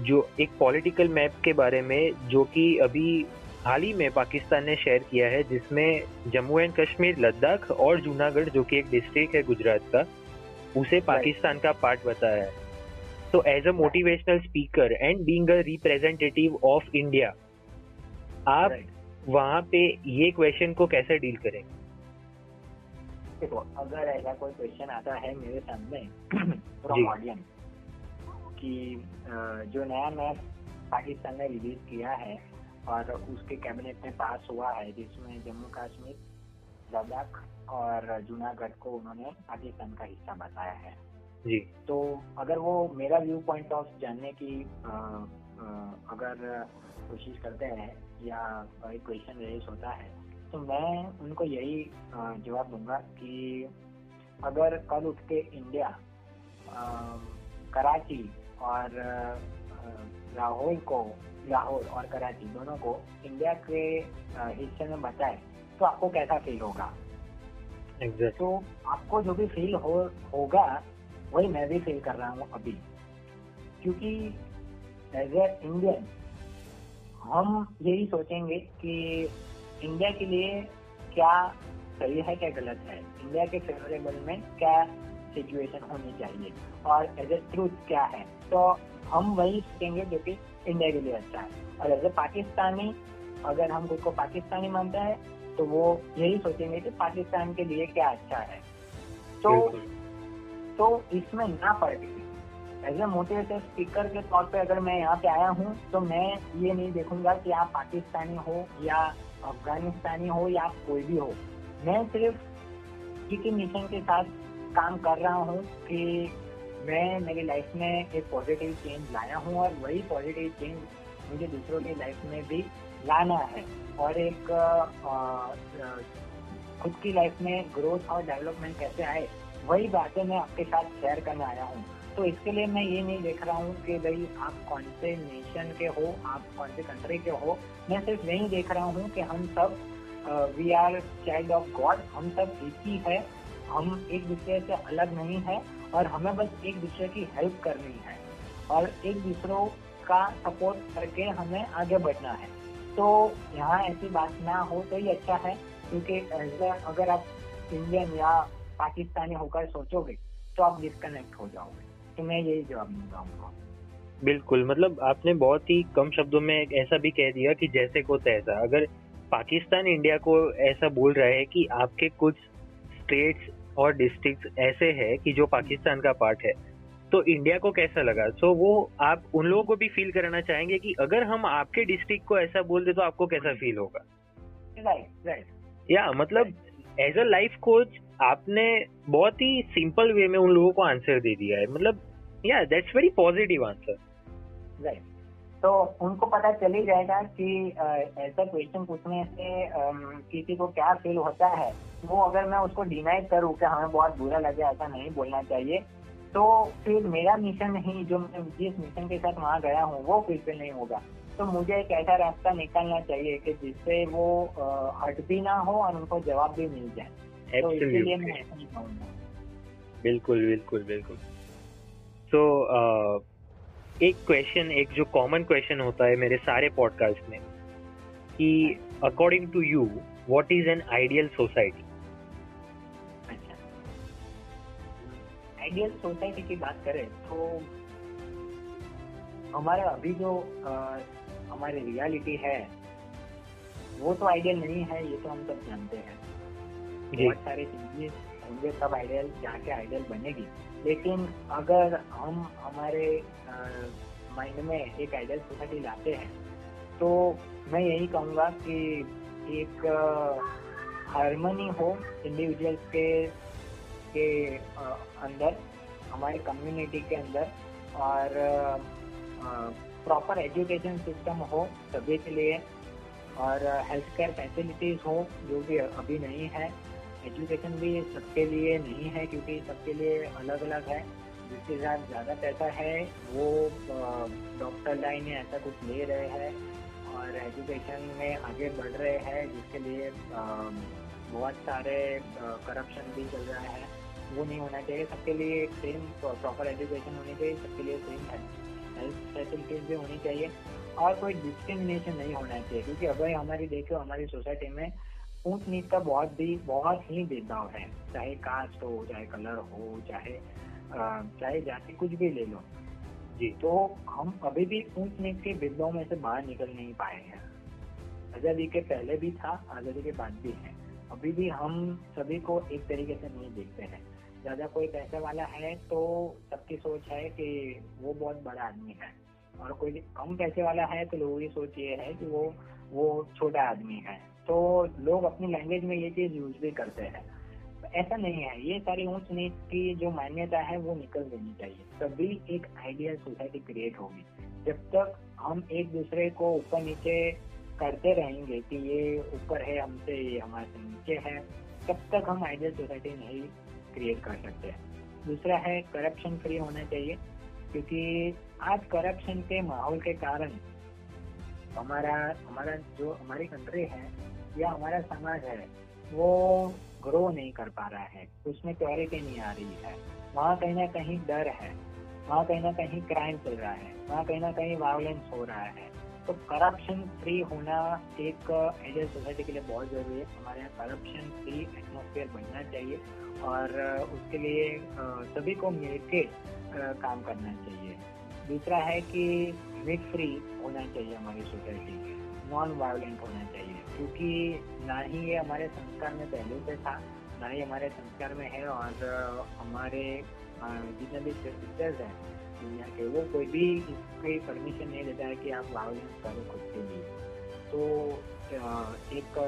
जो एक पॉलिटिकल मैप के बारे में, जो कि अभी हाल ही में पाकिस्तान ने शेयर किया है जिसमें जम्मू एंड कश्मीर लद्दाख और जूनागढ़ जो कि एक डिस्ट्रिक्ट है गुजरात का उसे पाकिस्तान का पार्ट बताया है। तो as a motivational speaker and being a representative of India आप. वहाँ पे ये क्वेश्चन को कैसे डील करेंगे? देखो अगर ऐसा कोई क्वेश्चन आता है मेरे सामने फ्रॉम ऑडियंस कि जो नया मैप पाकिस्तान ने रिलीज़ किया है और उसके कैबिनेट में पास हुआ है जिसमें जम्मू कश्मीर लद्दाख और जूनागढ़ को उन्होंने पाकिस्तान का हिस्सा बताया है। जी। तो अगर वो मेरा व्यू पॉइंट ऑफ़ जानने की आ, आ, अगर कोशिश करते हैं या कोई क्वेश्चन रेस होता है तो मैं उनको यही जवाब दूँगा कि अगर कल उठ के इंडिया आ, कराची और लाहौर को लाहौर और कराची दोनों को इंडिया के हिस्से में बताए तो आपको कैसा फील होगा? Exactly. तो आपको जो भी फील हो होगा वही मैं भी फील कर रहा हूँ अभी। क्योंकि एज ए इंडियन हम यही सोचेंगे कि इंडिया के लिए क्या सही है क्या गलत है? इंडिया के फेवरेबल में क्या सिचुएशन होनी चाहिए? और एज ए ट्रूथ क्या है? तो हम वही सोचेंगे जो कि इंडिया के लिए अच्छा है। और एज ए पाकिस्तानी अगर हम खुद को पाकिस्तानी मानता है तो वो यही सोचेंगे कि पाकिस्तान के लिए क्या अच्छा है। तो तो इसमें ना पड़। एज ए मोटिवेटर स्पीकर के तौर पे अगर मैं यहाँ पे आया हूँ तो मैं ये नहीं देखूँगा कि आप पाकिस्तानी हो या अफगानिस्तानी हो या आप कोई भी हो। मैं सिर्फ़ किसी मिशन के साथ काम कर रहा हूँ कि मैं मेरी लाइफ में एक पॉजिटिव चेंज लाया हूँ और वही पॉजिटिव चेंज मुझे दूसरों की लाइफ में भी लाना है। और एक खुद की लाइफ में ग्रोथ और डेवलपमेंट कैसे आए, वही बातें मैं आपके साथ शेयर करने आया हूँ। तो इसके लिए मैं ये नहीं देख रहा हूँ कि भाई आप कौन से नेशन के हो, आप कौन से कंट्री के हो। मैं सिर्फ़ यही देख रहा हूँ कि हम सब we are child of God हम सब एक ही है, हम एक दूसरे से अलग नहीं है। और हमें बस एक दूसरे की हेल्प करनी है। और एक दूसरों का सपोर्ट करके हमें आगे बढ़ना है। तो यहाँ ऐसी बात ना हो तो ही अच्छा है, क्योंकि अगर आप इंडियन या पाकिस्तानी होकर सोचोगे तो आप डिस्कनेक्ट हो जाओगे। तो मैं यही जवाब दूँगा उनको बिल्कुल मतलब आपने बहुत ही कम शब्दों में ऐसा भी कह दिया कि जैसे को तैसा। अगर पाकिस्तान इंडिया को ऐसा बोल रहा है कि आपके कुछ स्टेट्स और डिस्ट्रिक्ट ऐसे हैं कि जो पाकिस्तान का पार्ट है तो इंडिया को कैसा लगा? सो so, वो आप उन लोगों को भी फील कराना चाहेंगे कि अगर हम आपके डिस्ट्रिक्ट को ऐसा बोल दे तो आपको कैसा फील होगा? राइट राइट या मतलब एज अ लाइफ कोच आपने बहुत ही सिंपल वे में उन लोगों को आंसर दे दिया है। मतलब yeah that's very positive answer right तो उनको पता चल ही जाएगा कि ऐसा क्वेश्चन पूछने से किसी को क्या फील होता है? वो अगर मैं उसको डिनाई करूँ कि हमें बहुत बुरा लगे ऐसा नहीं बोलना चाहिए तो फिर मेरा मिशन ही जो मैं जिस मिशन के साथ वहाँ गया हूँ वो फिर नहीं होगा। तो मुझे एक ऐसा रास्ता निकालना चाहिए कि जिससे वो हट भी ना हो और उनको जवाब भी मिल जाए। तो इसके लिए मैं ऐसा नहीं कहूँगा। बिल्कुल बिल्कुल बिल्कुल। सो so, uh, एक क्वेश्चन एक जो कॉमन क्वेश्चन होता है मेरे सारे पॉडकास्ट में कि according to you what is an ideal society ideal society की बात करें तो हमारा अभी जो हमारी रियलिटी है वो तो आइडियल नहीं है ये तो हम सब जानते हैं। बहुत सारे चीज़ें होंगे तब आइडियल जाके आइडियल बनेगी। लेकिन अगर हम हमारे माइंड में एक आइडियल सोसाइटी लाते हैं तो मैं यही कहूँगा कि एक हारमोनी हो इंडिविजुअल्स के के अंदर, हमारे कम्युनिटी के अंदर, और प्रॉपर एजुकेशन सिस्टम हो सभी के लिए, और हेल्थ केयर फैसिलिटीज़ हो, जो भी अभी नहीं है एजुकेशन भी सबके लिए नहीं है क्योंकि सबके लिए अलग अलग है। जिसके साथ ज़्यादा पैसा है, वो डॉक्टर लाइन में ऐसा कुछ ले रहे हैं और एजुकेशन में आगे बढ़ रहे हैं, जिसके लिए बहुत सारे करप्शन भी चल रहा है। वो नहीं होना चाहिए। सबके लिए एक सेम प्रॉपर एजुकेशन होनी चाहिए। सबके लिए सेम हेल्थ फैसिलिटीज़ भी होनी चाहिए। और कोई डिस्क्रिमिनेशन नहीं होना चाहिए। क्योंकि अगर हमारी देखो हमारी सोसाइटी में ऊंच नीच का बहुत भी बहुत ही भेदभाव है। चाहे कास्ट हो चाहे कलर हो चाहे चाहे जाति कुछ भी ले लो। जी। तो हम अभी भी ऊंच नीच के भेदभाव में से बाहर निकल नहीं पाए हैं। आज़ादी के पहले भी था आज़ादी के बाद भी है। अभी भी हम सभी को एक तरीके से नहीं देखते हैं। ज़्यादा कोई पैसे वाला है तो सबकी सोच है कि वो बहुत बड़ा आदमी है। और कोई कम पैसे वाला है तो लोगों की सोच ये है कि वो वो छोटा आदमी है। तो लोग अपनी लैंग्वेज में ये चीज़ यूज़ भी करते हैं। ऐसा नहीं है। ये सारी ऊंच नीच की जो मान्यता है, वो निकल देनी चाहिए। तभी एक आइडियल सोसाइटी क्रिएट होगी। जब तक हम एक दूसरे को ऊपर नीचे करते रहेंगे कि ये ऊपर है, हमसे ये हमारे से नीचे है, तब तक हम आइडियल सोसाइटी नहीं क्रिएट कर सकते दूसरा है करप्शन फ्री होना चाहिए। क्योंकि आज करप्शन के माहौल के कारण हमारा हमारा जो, हमारी कंट्री है या हमारा समाज है, वो ग्रो नहीं कर पा रहा है। उसमें क्लैरिटी नहीं आ रही है। वहाँ कहीं ना कहीं डर है। वहाँ कहीं ना कहीं क्राइम चल रहा है। वहाँ कहीं ना कहीं वायलेंस हो रहा है। तो करप्शन फ्री होना एक आइडियल सोसाइटी के लिए बहुत ज़रूरी है। हमारे यहाँ करप्शन फ्री एटमोसफियर बनना चाहिए और उसके लिए सभी को मिलके काम करना चाहिए। दूसरा है कि मिट फ्री होना चाहिए हमारी सोसाइटी नॉन वायलेंट होना क्योंकि ना ही ये हमारे संस्कार में पहले से था, ना ही हमारे संस्कार में है और हमारे जितने भी सिस्टर्स हैं दुनिया के वो कोई भी इसकी परमिशन नहीं देता है कि आप वायलेंस करो खुद के लिए। तो एक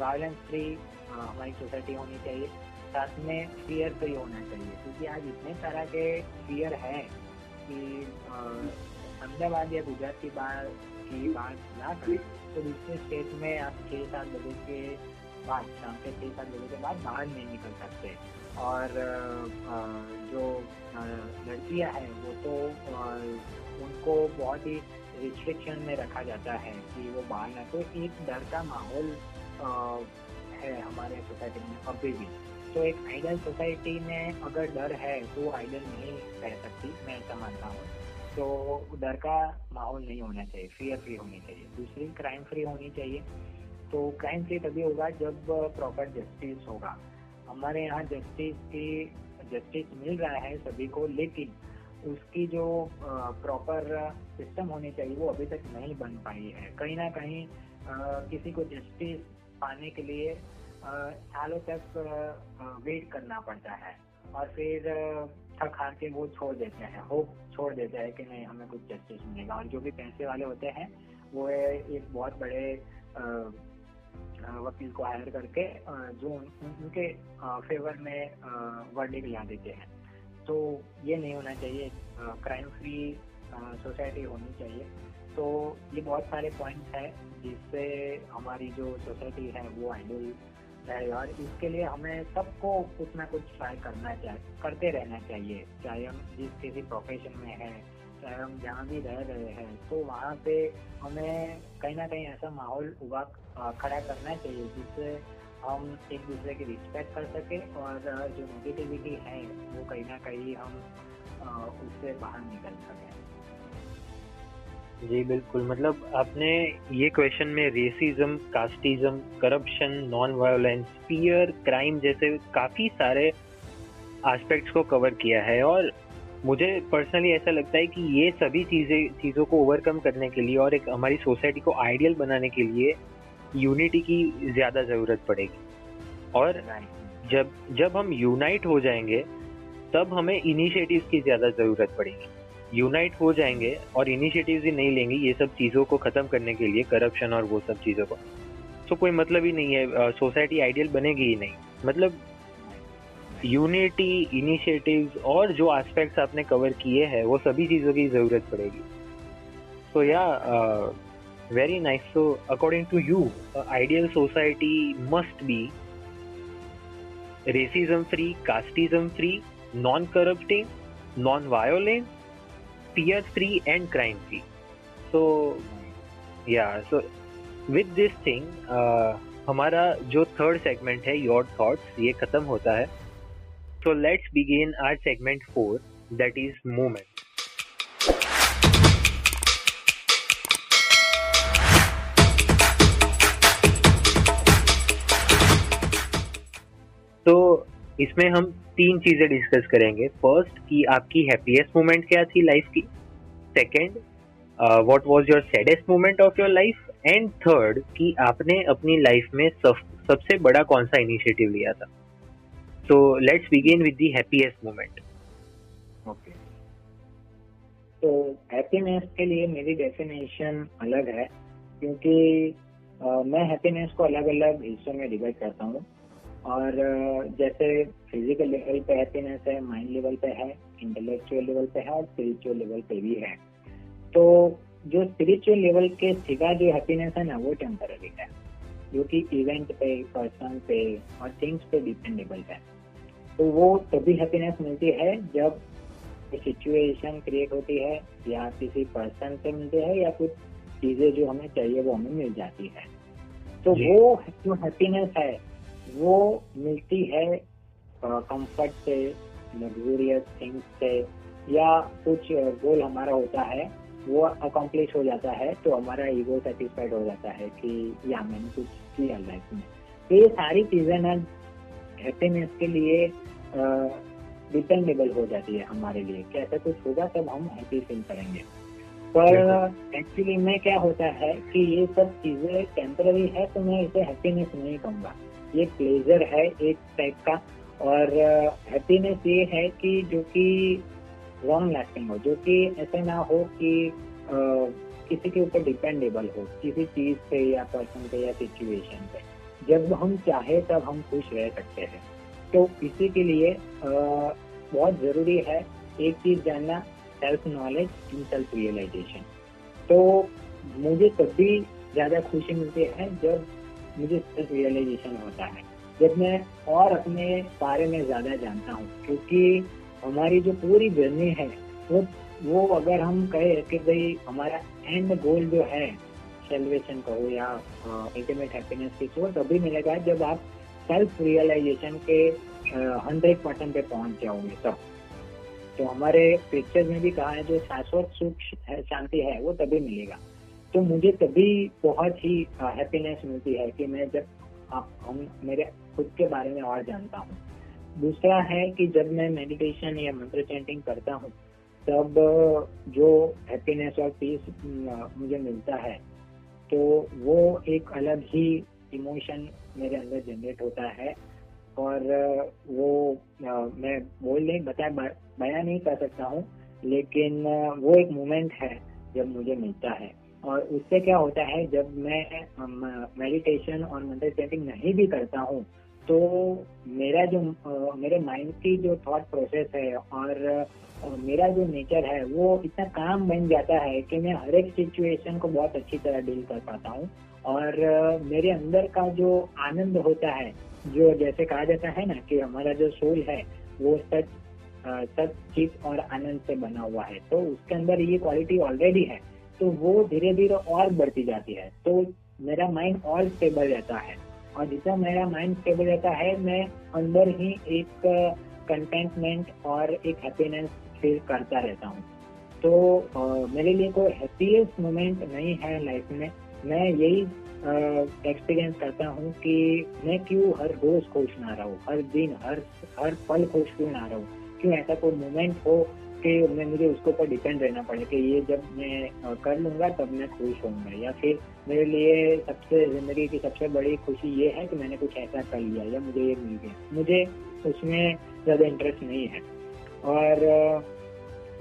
वायलेंस फ्री हमारी सोसाइटी होनी चाहिए, साथ में फियर फ्री होना चाहिए, क्योंकि आज इतने तरह के फियर है कि अहमदाबाद या गुजरात की बात की बात ना करें। तो दूसरे स्टेट में आप छः सात बजे के बाद, शाम के छः सात बजे के बाद बाहर नहीं निकल सकते। और जो लड़कियाँ हैं, वो तो उनको बहुत ही रिस्ट्रिक्शन में रखा जाता है कि वो बाहर ना तो एक डर का माहौल है हमारे सोसाइटी में अभी भी। तो एक आइडल सोसाइटी में अगर डर है तो आइडल नहीं रह सकती, मैं ऐसा मानता हूँ। तो डर का माहौल नहीं होना चाहिए फियर फ्री होनी चाहिए। दूसरी क्राइम फ्री होनी चाहिए। तो क्राइम फ्री तभी होगा जब प्रॉपर जस्टिस होगा। हमारे यहाँ जस्टिस की जस्टिस मिल रहा है सभी को, लेकिन उसकी जो प्रॉपर सिस्टम होनी चाहिए वो अभी तक नहीं बन पाई है। कहीं ना कहीं किसी को जस्टिस पाने के लिए सालों तक वेट करना पड़ता है। और फिर थक के वो छोड़ देते हैं होप छोड़ देते हैं कि नहीं, हमें कुछ जस्टिस मिलेगा। और जो भी पैसे वाले होते हैं, वो एक बहुत बड़े वकील को हायर करके जो उनके फेवर में वर्डिक ला देते हैं। तो ये नहीं होना चाहिए क्राइम फ्री सोसाइटी होनी चाहिए। तो ये बहुत सारे पॉइंट्स हैं जिससे हमारी जो सोसाइटी है, वो आइडल है और इसके लिए हमें सबको कुछ ना कुछ ट्राई करना चाहिए, करते रहना चाहिए। चाहे हम जिस किसी प्रोफेशन में है, चाहे हम जहाँ भी रह रहे हैं तो वहाँ पे हमें कहीं ना कहीं ऐसा माहौल उगा खड़ा करना चाहिए, जिससे हम एक दूसरे की रिस्पेक्ट कर सके और जो नेगेटिविटी है, वो कहीं ना कहीं हम उससे बाहर निकल सकें। जी, बिल्कुल। मतलब आपने ये क्वेश्चन में racism casteism corruption non violence fear crime जैसे काफ़ी सारे एस्पेक्ट्स को कवर किया है और मुझे पर्सनली ऐसा लगता है कि ये सभी चीज़ें, चीज़ों को ओवरकम करने के लिए और एक हमारी सोसाइटी को आइडियल बनाने के लिए यूनिटी की ज़्यादा ज़रूरत पड़ेगी। और जब जब हम यूनाइट हो जाएँगे, तब हमें इनिशिएटिव्स की ज़्यादा ज़रूरत पड़ेगी। यूनाइट हो जाएँगे और इनिशिएटिव्स ही नहीं लेंगे ये सब चीज़ों को ख़त्म करने के लिए करप्शन और वो सब चीज़ों को। तो कोई मतलब ही नहीं है सोसाइटी आइडियल बनेगी ही नहीं। मतलब यूनिटी इनिशिएटिव्स और जो एस्पेक्ट्स आपने कवर किए हैं, वो सभी चीज़ों की ज़रूरत पड़ेगी। तो yeah very nice so according to you ideal society must be racism free casteism free non corrupting non violence fear free and crime free. So yeah so with this thing uh, हमारा जो third segment है your thoughts ये खत्म होता है। So let's begin our segment four that is movement तो इसमें हम तीन चीज़ें डिस्कस करेंगे. फ़र्स्ट कि आपकी हैप्पीएस्ट मोमेंट क्या थी लाइफ की? Second what was your saddest moment of your life and third कि आपने अपनी लाइफ में सब, सबसे बड़ा कौन सा इनिशिएटिव लिया था? So let's begin with the happiest moment okay तो हैप्पीनेस के लिए मेरी डेफिनेशन अलग है क्योंकि uh, मैं हैप्पीनेस को अलग अलग हिस्सों में डिवाइड करता हूँ. और जैसे फ़िज़िकल लेवल पे हैप्पीनेस है माइंड लेवल पे है इंटेलेक्चुअल लेवल पे है और स्पिरिचुअल लेवल पे भी है। तो जो स्पिरिचुअल लेवल के सिवा जो हैप्पीनेस है ना वो टेम्पररी है। जो कि इवेंट पे पर्सन पे और थिंग्स पे डिपेंडेबल है। तो वो तभी हैप्पीनेस मिलती है जब सिचुएशन क्रिएट होती है या किसी पर्सन से मिलती है या कुछ चीज़ें जो हमें चाहिए वो हमें मिल जाती है। तो वो जो हैप्पीनेस है वो मिलती है कंफर्ट से लग्जूरियस थिंग्स से या कुछ गोल हमारा होता है वो अकम्प्लिश हो जाता है तो हमारा ईगो सेटिस्फाइड हो जाता है कि या मैंने कुछ किया लाइफ में। तो ये सारी चीज़ें ना हैप्पीनेस के लिए डिपेंडेबल हो जाती है हमारे लिए। कि ऐसा कुछ होगा तब हम हैप्पी फील करेंगे। पर एक्चुअली में क्या होता है कि ये सब चीज़ें टेम्पररी है तो मैं इसे हैप्पीनेस नहीं कहूँगा। ये प्लेजर है एक टाइप का। और हैप्पीनेस ये है कि जो कि लॉन्ग लास्टिंग हो जो कि ऐसे ना हो कि आ, किसी के ऊपर डिपेंडेबल हो किसी चीज़ पे या पर्सन पे या सिचुएशन पे। जब हम चाहे तब हम खुश रह सकते हैं। तो इसी के लिए आ, बहुत ज़रूरी है एक चीज़ जानना self knowledge in self realisation तो मुझे तभी ज़्यादा खुशी मिलती है जब मुझे सेल्फ रियलाइजेशन होता है। जब मैं और अपने बारे में ज़्यादा जानता हूँ, क्योंकि हमारी जो पूरी जर्नी है, वो वो अगर हम कहे कि भाई हमारा एंड गोल जो है सेलिब्रेशन कहो या अल्टीमेट हैप्पीनेस की तो तभी मिलेगा जब आप सेल्फ रियलाइजेशन के हंड्रेड परसेंट पे पहुँच जाओगे तब। तो हमारे पिक्चर में भी कहा है, जो शाश्वत सुख, शांति है, वो तभी मिलेगा। तो मुझे तभी बहुत ही हैप्पीनेस मिलती है कि मैं जब हम मेरे खुद के बारे में और जानता हूँ। दूसरा है कि जब मैं मेडिटेशन या मंत्र चैंटिंग करता हूँ, तब, जो हैप्पीनेस और पीस मुझे मिलता है तो वो एक अलग ही इमोशन मेरे अंदर जनरेट होता है और, वो मैं बोल नहीं, बता बयान नहीं कर सकता हूँ, लेकिन, वो एक मोमेंट है जब मुझे मिलता है। और उससे क्या होता है, जब मैं मेडिटेशन और चैंटिंग नहीं भी करता हूँ तो मेरा जो मेरे माइंड की जो थॉट प्रोसेस है और मेरा जो नेचर है, वो इतना काम बन जाता है कि मैं हर एक सिचुएशन को बहुत अच्छी तरह डील कर पाता हूँ। और मेरे अंदर का जो आनंद होता है, जो जैसे कहा जाता है ना कि हमारा जो सोल है, वो सच सच चित और आनंद से बना हुआ है। तो उसके अंदर ये क्वालिटी ऑलरेडी है। तो वो धीरे धीरे और बढ़ती जाती है। तो मेरा माइंड और स्टेबल रहता है। और जितना मेरा माइंड स्टेबल रहता है मैं अंदर ही एक कंटेंटमेंट और एक हैप्पीनेस फील करता रहता हूँ। तो आ, मेरे लिए कोई हैप्पीएस्ट मोमेंट नहीं है लाइफ में। मैं यही एक्सपीरियंस करता हूँ कि मैं क्यों हर रोज खुश ना रहूँ हर दिन हर हर पल खुश क्यों ना रहूँ? क्यों ऐसा कोई मोमेंट हो कि मैं मुझे उसके ऊपर डिपेंड रहना पड़े कि ये जब मैं कर लूँगा तब मैं खुश होऊँगा। या फिर मेरे लिए सबसे ज़िंदगी की सबसे बड़ी खुशी ये है कि मैंने कुछ ऐसा कर लिया या मुझे ये मिल गया। मुझे उसमें ज़्यादा इंटरेस्ट नहीं है। और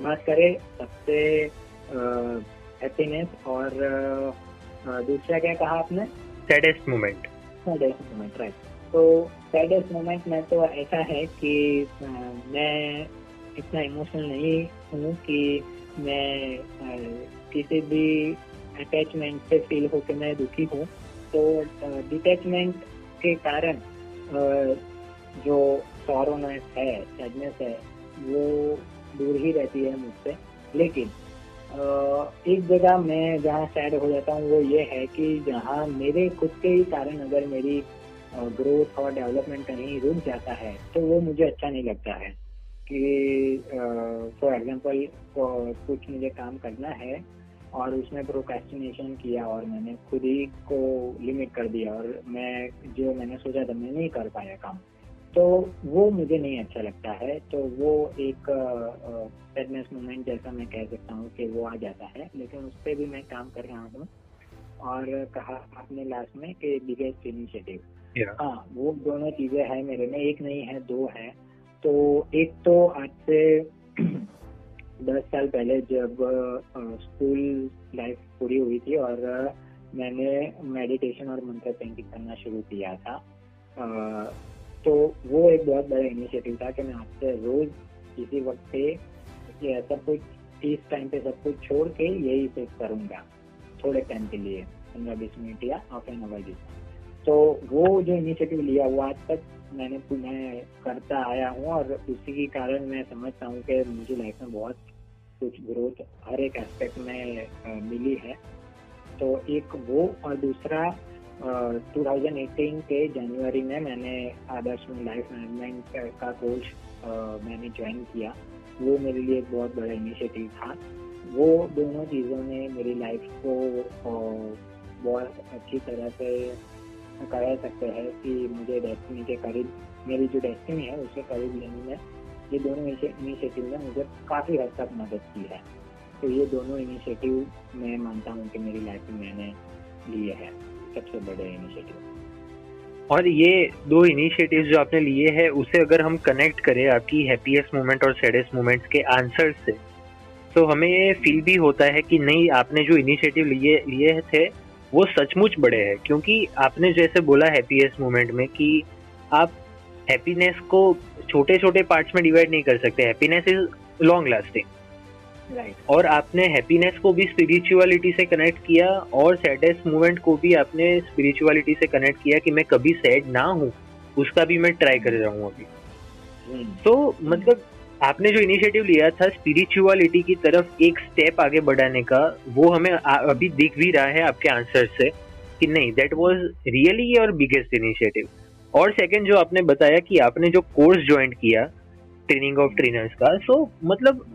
बात करें सबसे हैप्पीनेस और दूसरा क्या कहा आपने? Saddest moment saddest moment right तो सैडेस्ट मोमेंट में तो ऐसा है कि मैं इतना इमोशनल नहीं हूँ कि मैं किसी भी अटैचमेंट से फील होकर मैं दुखी हूँ। तो डिटैचमेंट के कारण जो सॉरोनेस है सैडनेस है, वो दूर ही रहती है मुझसे। लेकिन एक जगह मैं जहाँ सैड हो जाता हूँ, वो ये है कि जहाँ मेरे खुद के ही कारण अगर मेरी ग्रोथ और डेवलपमेंट कहीं रुक जाता है तो वो मुझे अच्छा नहीं लगता है। कि फॉर एग्जांपल कुछ मुझे काम करना है और उसमें प्रोकेस्टिनेशन किया और मैंने खुद ही को लिमिट कर दिया और मैं जो मैंने सोचा था मैं नहीं कर पाया काम। तो वो मुझे नहीं अच्छा लगता है। तो वो एक सैडनेस मोमेंट जैसा मैं कह सकता हूँ कि वो आ जाता है। लेकिन उस पर भी मैं काम कर रहा हूँ और कहा आपने लास्ट में कि बिगेस्ट इनिशिएटिव हाँ वो दोनों चीज़ें हैं मेरे में। एक नहीं है दो है। तो एक तो आज से दस साल पहले जब स्कूल लाइफ पूरी हुई थी और मैंने मेडिटेशन और मंत्र पेंटिंग करना शुरू किया था। तो वो एक बहुत बड़ा इनिशिएटिव था कि मैं आपसे रोज किसी वक्त पे सब कुछ, इस टाइम पे सब कुछ छोड़ के यही सिर्फ़ करूँगा। थोड़े टाइम के लिए, पंद्रह बीस मिनट या हाफ़ एन आवर जितना तो वो जो इनिशिएटिव लिया वो आज तक मैंने मैं करता आया हूँ और उसी के कारण मैं समझता हूँ कि मुझे लाइफ में बहुत कुछ ग्रोथ हर एक एस्पेक्ट में मिली है। तो एक वो और दूसरा 2018 के जनवरी में मैंने आदर्श में लाइफ मैनेजमेंट का कोर्स मैंने ज्वाइन किया। वो मेरे लिए एक बहुत बड़ा इनिशिएटिव था। वो दोनों चीज़ों ने मेरी लाइफ को बहुत अच्छी तरह से कह सकते हैं कि मुझे डेस्टिनी के करीब, मेरी जो डेस्टिनी है, उसके करीब लेने में ये दोनों इनिशिएटिव ने मुझे काफ़ी हद तक मदद की है। तो ये दोनों इनिशिएटिव मैं मानता हूँ कि मेरी लाइफ में मैंने लिए है, सबसे बड़े इनिशिएटिव और ये दो इनिशिएटिव जो आपने लिए हैं, उसे अगर हम कनेक्ट करें आपकी हैप्पीएस्ट मोमेंट और सैडेस्ट मोमेंट्स के आंसर से तो हमें ये फील भी होता है कि नहीं, आपने जो इनिशिएटिव लिए लिए थे वो सचमुच बड़े हैं क्योंकि आपने जैसे बोला हैप्पीएस्ट मोमेंट में कि आप हैप्पीनेस को छोटे छोटे पार्ट्स में डिवाइड नहीं कर सकते हैप्पीनेस इज़ लॉन्ग लास्टिंग और आपने हैप्पीनेस को भी स्पिरिचुअलिटी से कनेक्ट किया और सैडेस्ट मोमेंट को भी आपने स्पिरिचुअलिटी से कनेक्ट किया कि मैं कभी सैड ना हूँ उसका भी मैं ट्राई कर रहा हूँ अभी। हम्म। तो मतलब आपने जो इनिशिएटिव लिया था स्पिरिचुअलिटी की तरफ़ एक स्टेप आगे बढ़ाने का वो हमें अभी दिख भी रहा है आपके आंसर से कि नहीं that was really your biggest initiative और सेकंड जो आपने बताया कि आपने जो कोर्स ज्वाइन किया ट्रेनिंग ऑफ़ ट्रेनर्स का सो मतलब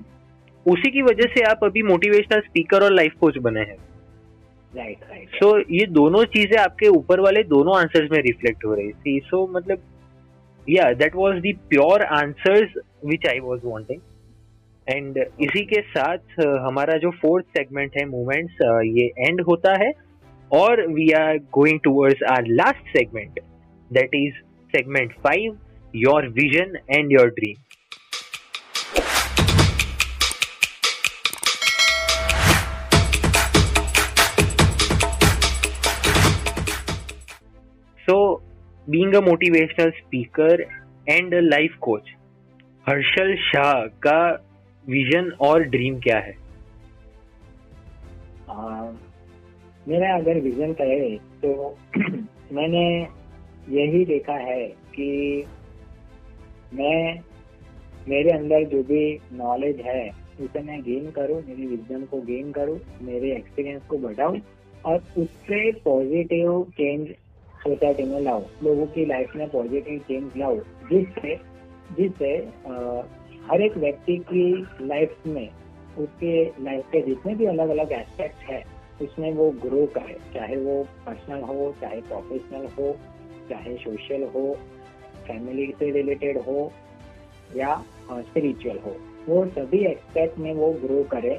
उसी की वजह से आप अभी मोटिवेशनल स्पीकर और लाइफ कोच बने हैं। राइट राइट सो ये दोनों चीज़ें आपके ऊपर वाले दोनों आंसर्स में रिफ्लेक्ट हो रही थी। सो so, मतलब yeah that was the pure answers which I was wanting and इसी के साथ uh, हमारा जो फोर्थ सेगमेंट है मूवमेंट्स uh, ये एंड होता है। और we are going towards our last segment that is segment five your vision and your dream being a motivational speaker and a life coach Harshal Shah का vision और dream क्या है? आ, मेरा अगर विजन कहे तो मैंने यही देखा है कि मैं मेरे अंदर जो भी नॉलेज है उसे मैं गेन करूँ मेरी विजन को गेन करूँ मेरे एक्सपीरियंस को बढ़ाऊं और उससे पॉजिटिव चेंज सोसाइटी में लाओ लोगों की लाइफ में पॉजिटिव चेंज लाओ जिससे जिससे हर एक व्यक्ति की लाइफ में, उसके लाइफ के जितने भी अलग अलग एस्पेक्ट है, उसमें वो ग्रो करे, चाहे वो पर्सनल हो, चाहे प्रोफेशनल हो, चाहे सोशल हो फैमिली से रिलेटेड हो, या स्पिरिचुअल हो, वो सभी एस्पेक्ट में वो ग्रो करे,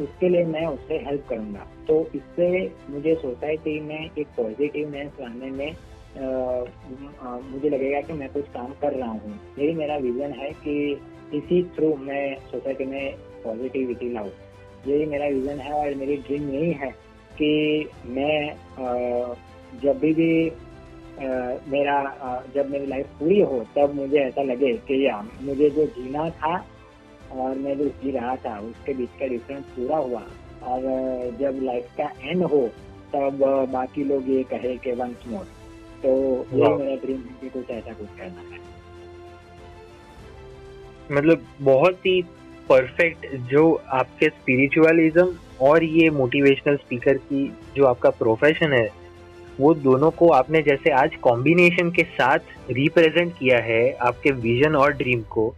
उसके लिए मैं उससे हेल्प करूँगा। तो इससे मुझे सोसाइटी में एक पॉजिटिवनेस लाने में मुझे लगेगा कि मैं कुछ काम कर रहा हूँ। यही मेरा विजन है कि इसी थ्रू मैं सोसाइटी में पॉजिटिविटी लाऊं। यही मेरा विजन है और मेरी ड्रीम यही है कि मैं आ, जब भी भी आ, मेरा आ, जब मेरी लाइफ पूरी हो तब मुझे ऐसा लगे कि या मुझे जो जीना था और मैं जो जी रहा था उसके बीच का डिफरेंस पूरा हुआ। और जब लाइफ का एंड हो तब बाकी लोग ये कहे कि वंस मोर तो ये मेरा ड्रीम है कि कुछ ऐसा कुछ करना है। मतलब बहुत ही परफेक्ट जो आपके स्पिरिचुअलिज्म और ये मोटिवेशनल स्पीकर की जो आपका प्रोफेशन है वो दोनों को आपने जैसे आज कॉम्बिनेशन के साथ रिप्रेजेंट किया है आपके विजन और ड्रीम को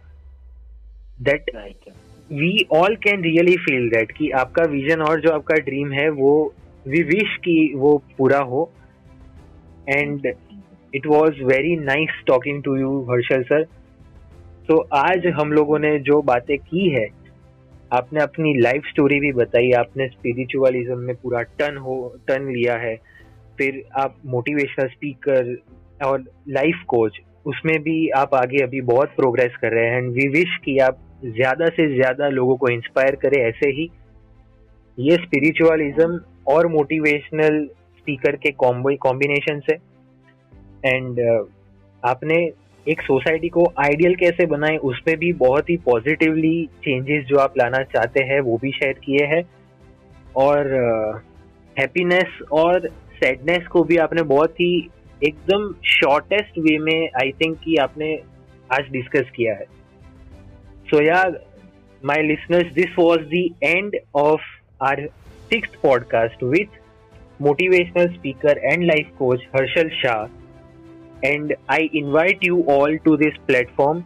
that we all can really feel that कि आपका विजन और जो आपका ड्रीम है वो वी विश कि वो पूरा हो। And it was very nice talking to you Harshal sir तो आज हम लोगों ने जो बातें की है, आपने अपनी लाइफ स्टोरी भी बताई, आपने स्पिरिचुअलिज्म में पूरा टर्न हो टर्न लिया है, फिर आप मोटिवेशनल स्पीकर और लाइफ कोच उसमें भी आप आगे अभी बहुत प्रोग्रेस कर रहे हैं। एंड वी विश कि आप ज़्यादा से ज़्यादा लोगों को इंस्पायर करें ऐसे ही। ये स्पिरिचुअलिज्म और मोटिवेशनल स्पीकर के कॉम्बो कॉम्बिनेशन से एंड आपने एक सोसाइटी को आइडियल कैसे बनाए उस पर भी बहुत ही पॉजिटिवली चेंजेस जो आप लाना चाहते हैं वो भी शेयर किए हैं। और हैप्पीनेस uh, और सैडनेस को भी आपने बहुत ही एकदम शॉर्टेस्ट वे में आई थिंक कि आपने आज डिस्कस किया है। सो yeah, my listeners, this was the end of our sixth podcast with motivational speaker and life coach Harshal Shah. And I invite you all to this platform.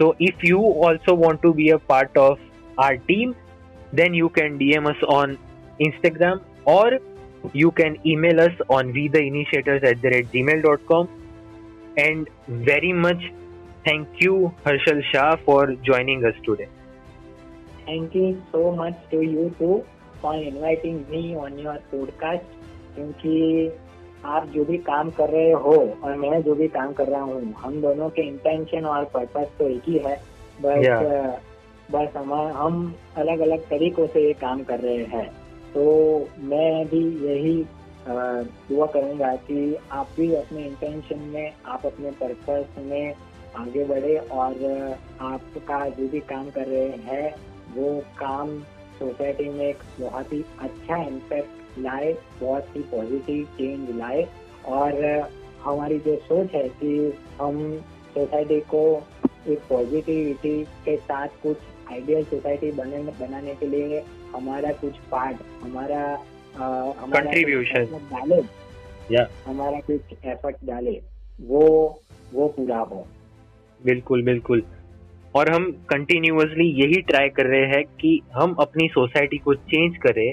So, if you also want to be a part of our team, then you can DM us on Instagram or you can email us on we at the gmail.com and very much Thank you, Harshal Shah, for joining us today. Thank you so much to you too for inviting me on your podcast. क्योंकि आप जो भी काम कर रहे हो और मैं जो भी काम कर रहा हूँ हम दोनों के इंटेंशन और पर्पस तो एक ही है बस Yeah. बस हम हम अलग अलग तरीकों से ये काम कर रहे हैं तो मैं भी यही दुआ करूँगा कि आप भी अपने इंटेंशन में आप अपने पर्पस में आगे बढ़े और आपका जो भी काम कर रहे हैं वो काम सोसाइटी में एक बहुत ही अच्छा इम्पैक्ट लाए बहुत ही पॉजिटिव चेंज लाए। और हमारी जो सोच है कि हम सोसाइटी को एक पॉजिटिविटी के साथ कुछ आइडियल सोसाइटी बने बनाने के लिए हमारा कुछ पार्ट हमारा effort डाले। Yeah. हमारा कुछ एफर्ट डाले। वो वो पूरा हो। बिल्कुल बिल्कुल। और हम कंटिन्यूसली यही ट्राई कर रहे हैं कि हम अपनी सोसाइटी को चेंज करें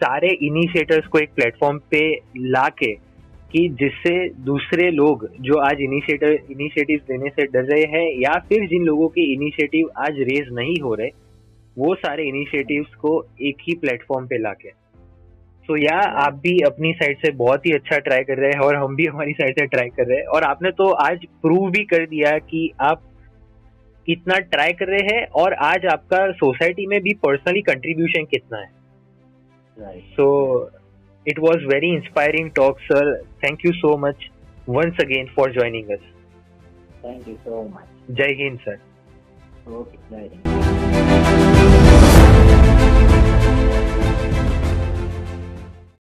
सारे इनिशिएटर्स को एक प्लेटफॉर्म पे ला के कि जिससे दूसरे लोग जो आज इनिशिएटर इनिशिएटिव लेने से डर रहे हैं या फिर जिन लोगों के इनिशिएटिव आज रेज नहीं हो रहे वो सारे इनिशिएटिव्स को एक ही प्लेटफॉर्म पे लाके। सो so, या आप भी अपनी साइड से बहुत ही अच्छा ट्राई कर रहे हैं और हम भी हमारी साइड से ट्राई कर रहे हैं। और आपने तो आज प्रूव भी कर दिया कि आप कितना ट्राई कर रहे हैं और आज आपका सोसाइटी में भी पर्सनली कंट्रीब्यूशन कितना है? So it was very inspiring talk sir thank you so much once again for joining us thank you so much Jai Hind sir okay जय हिंद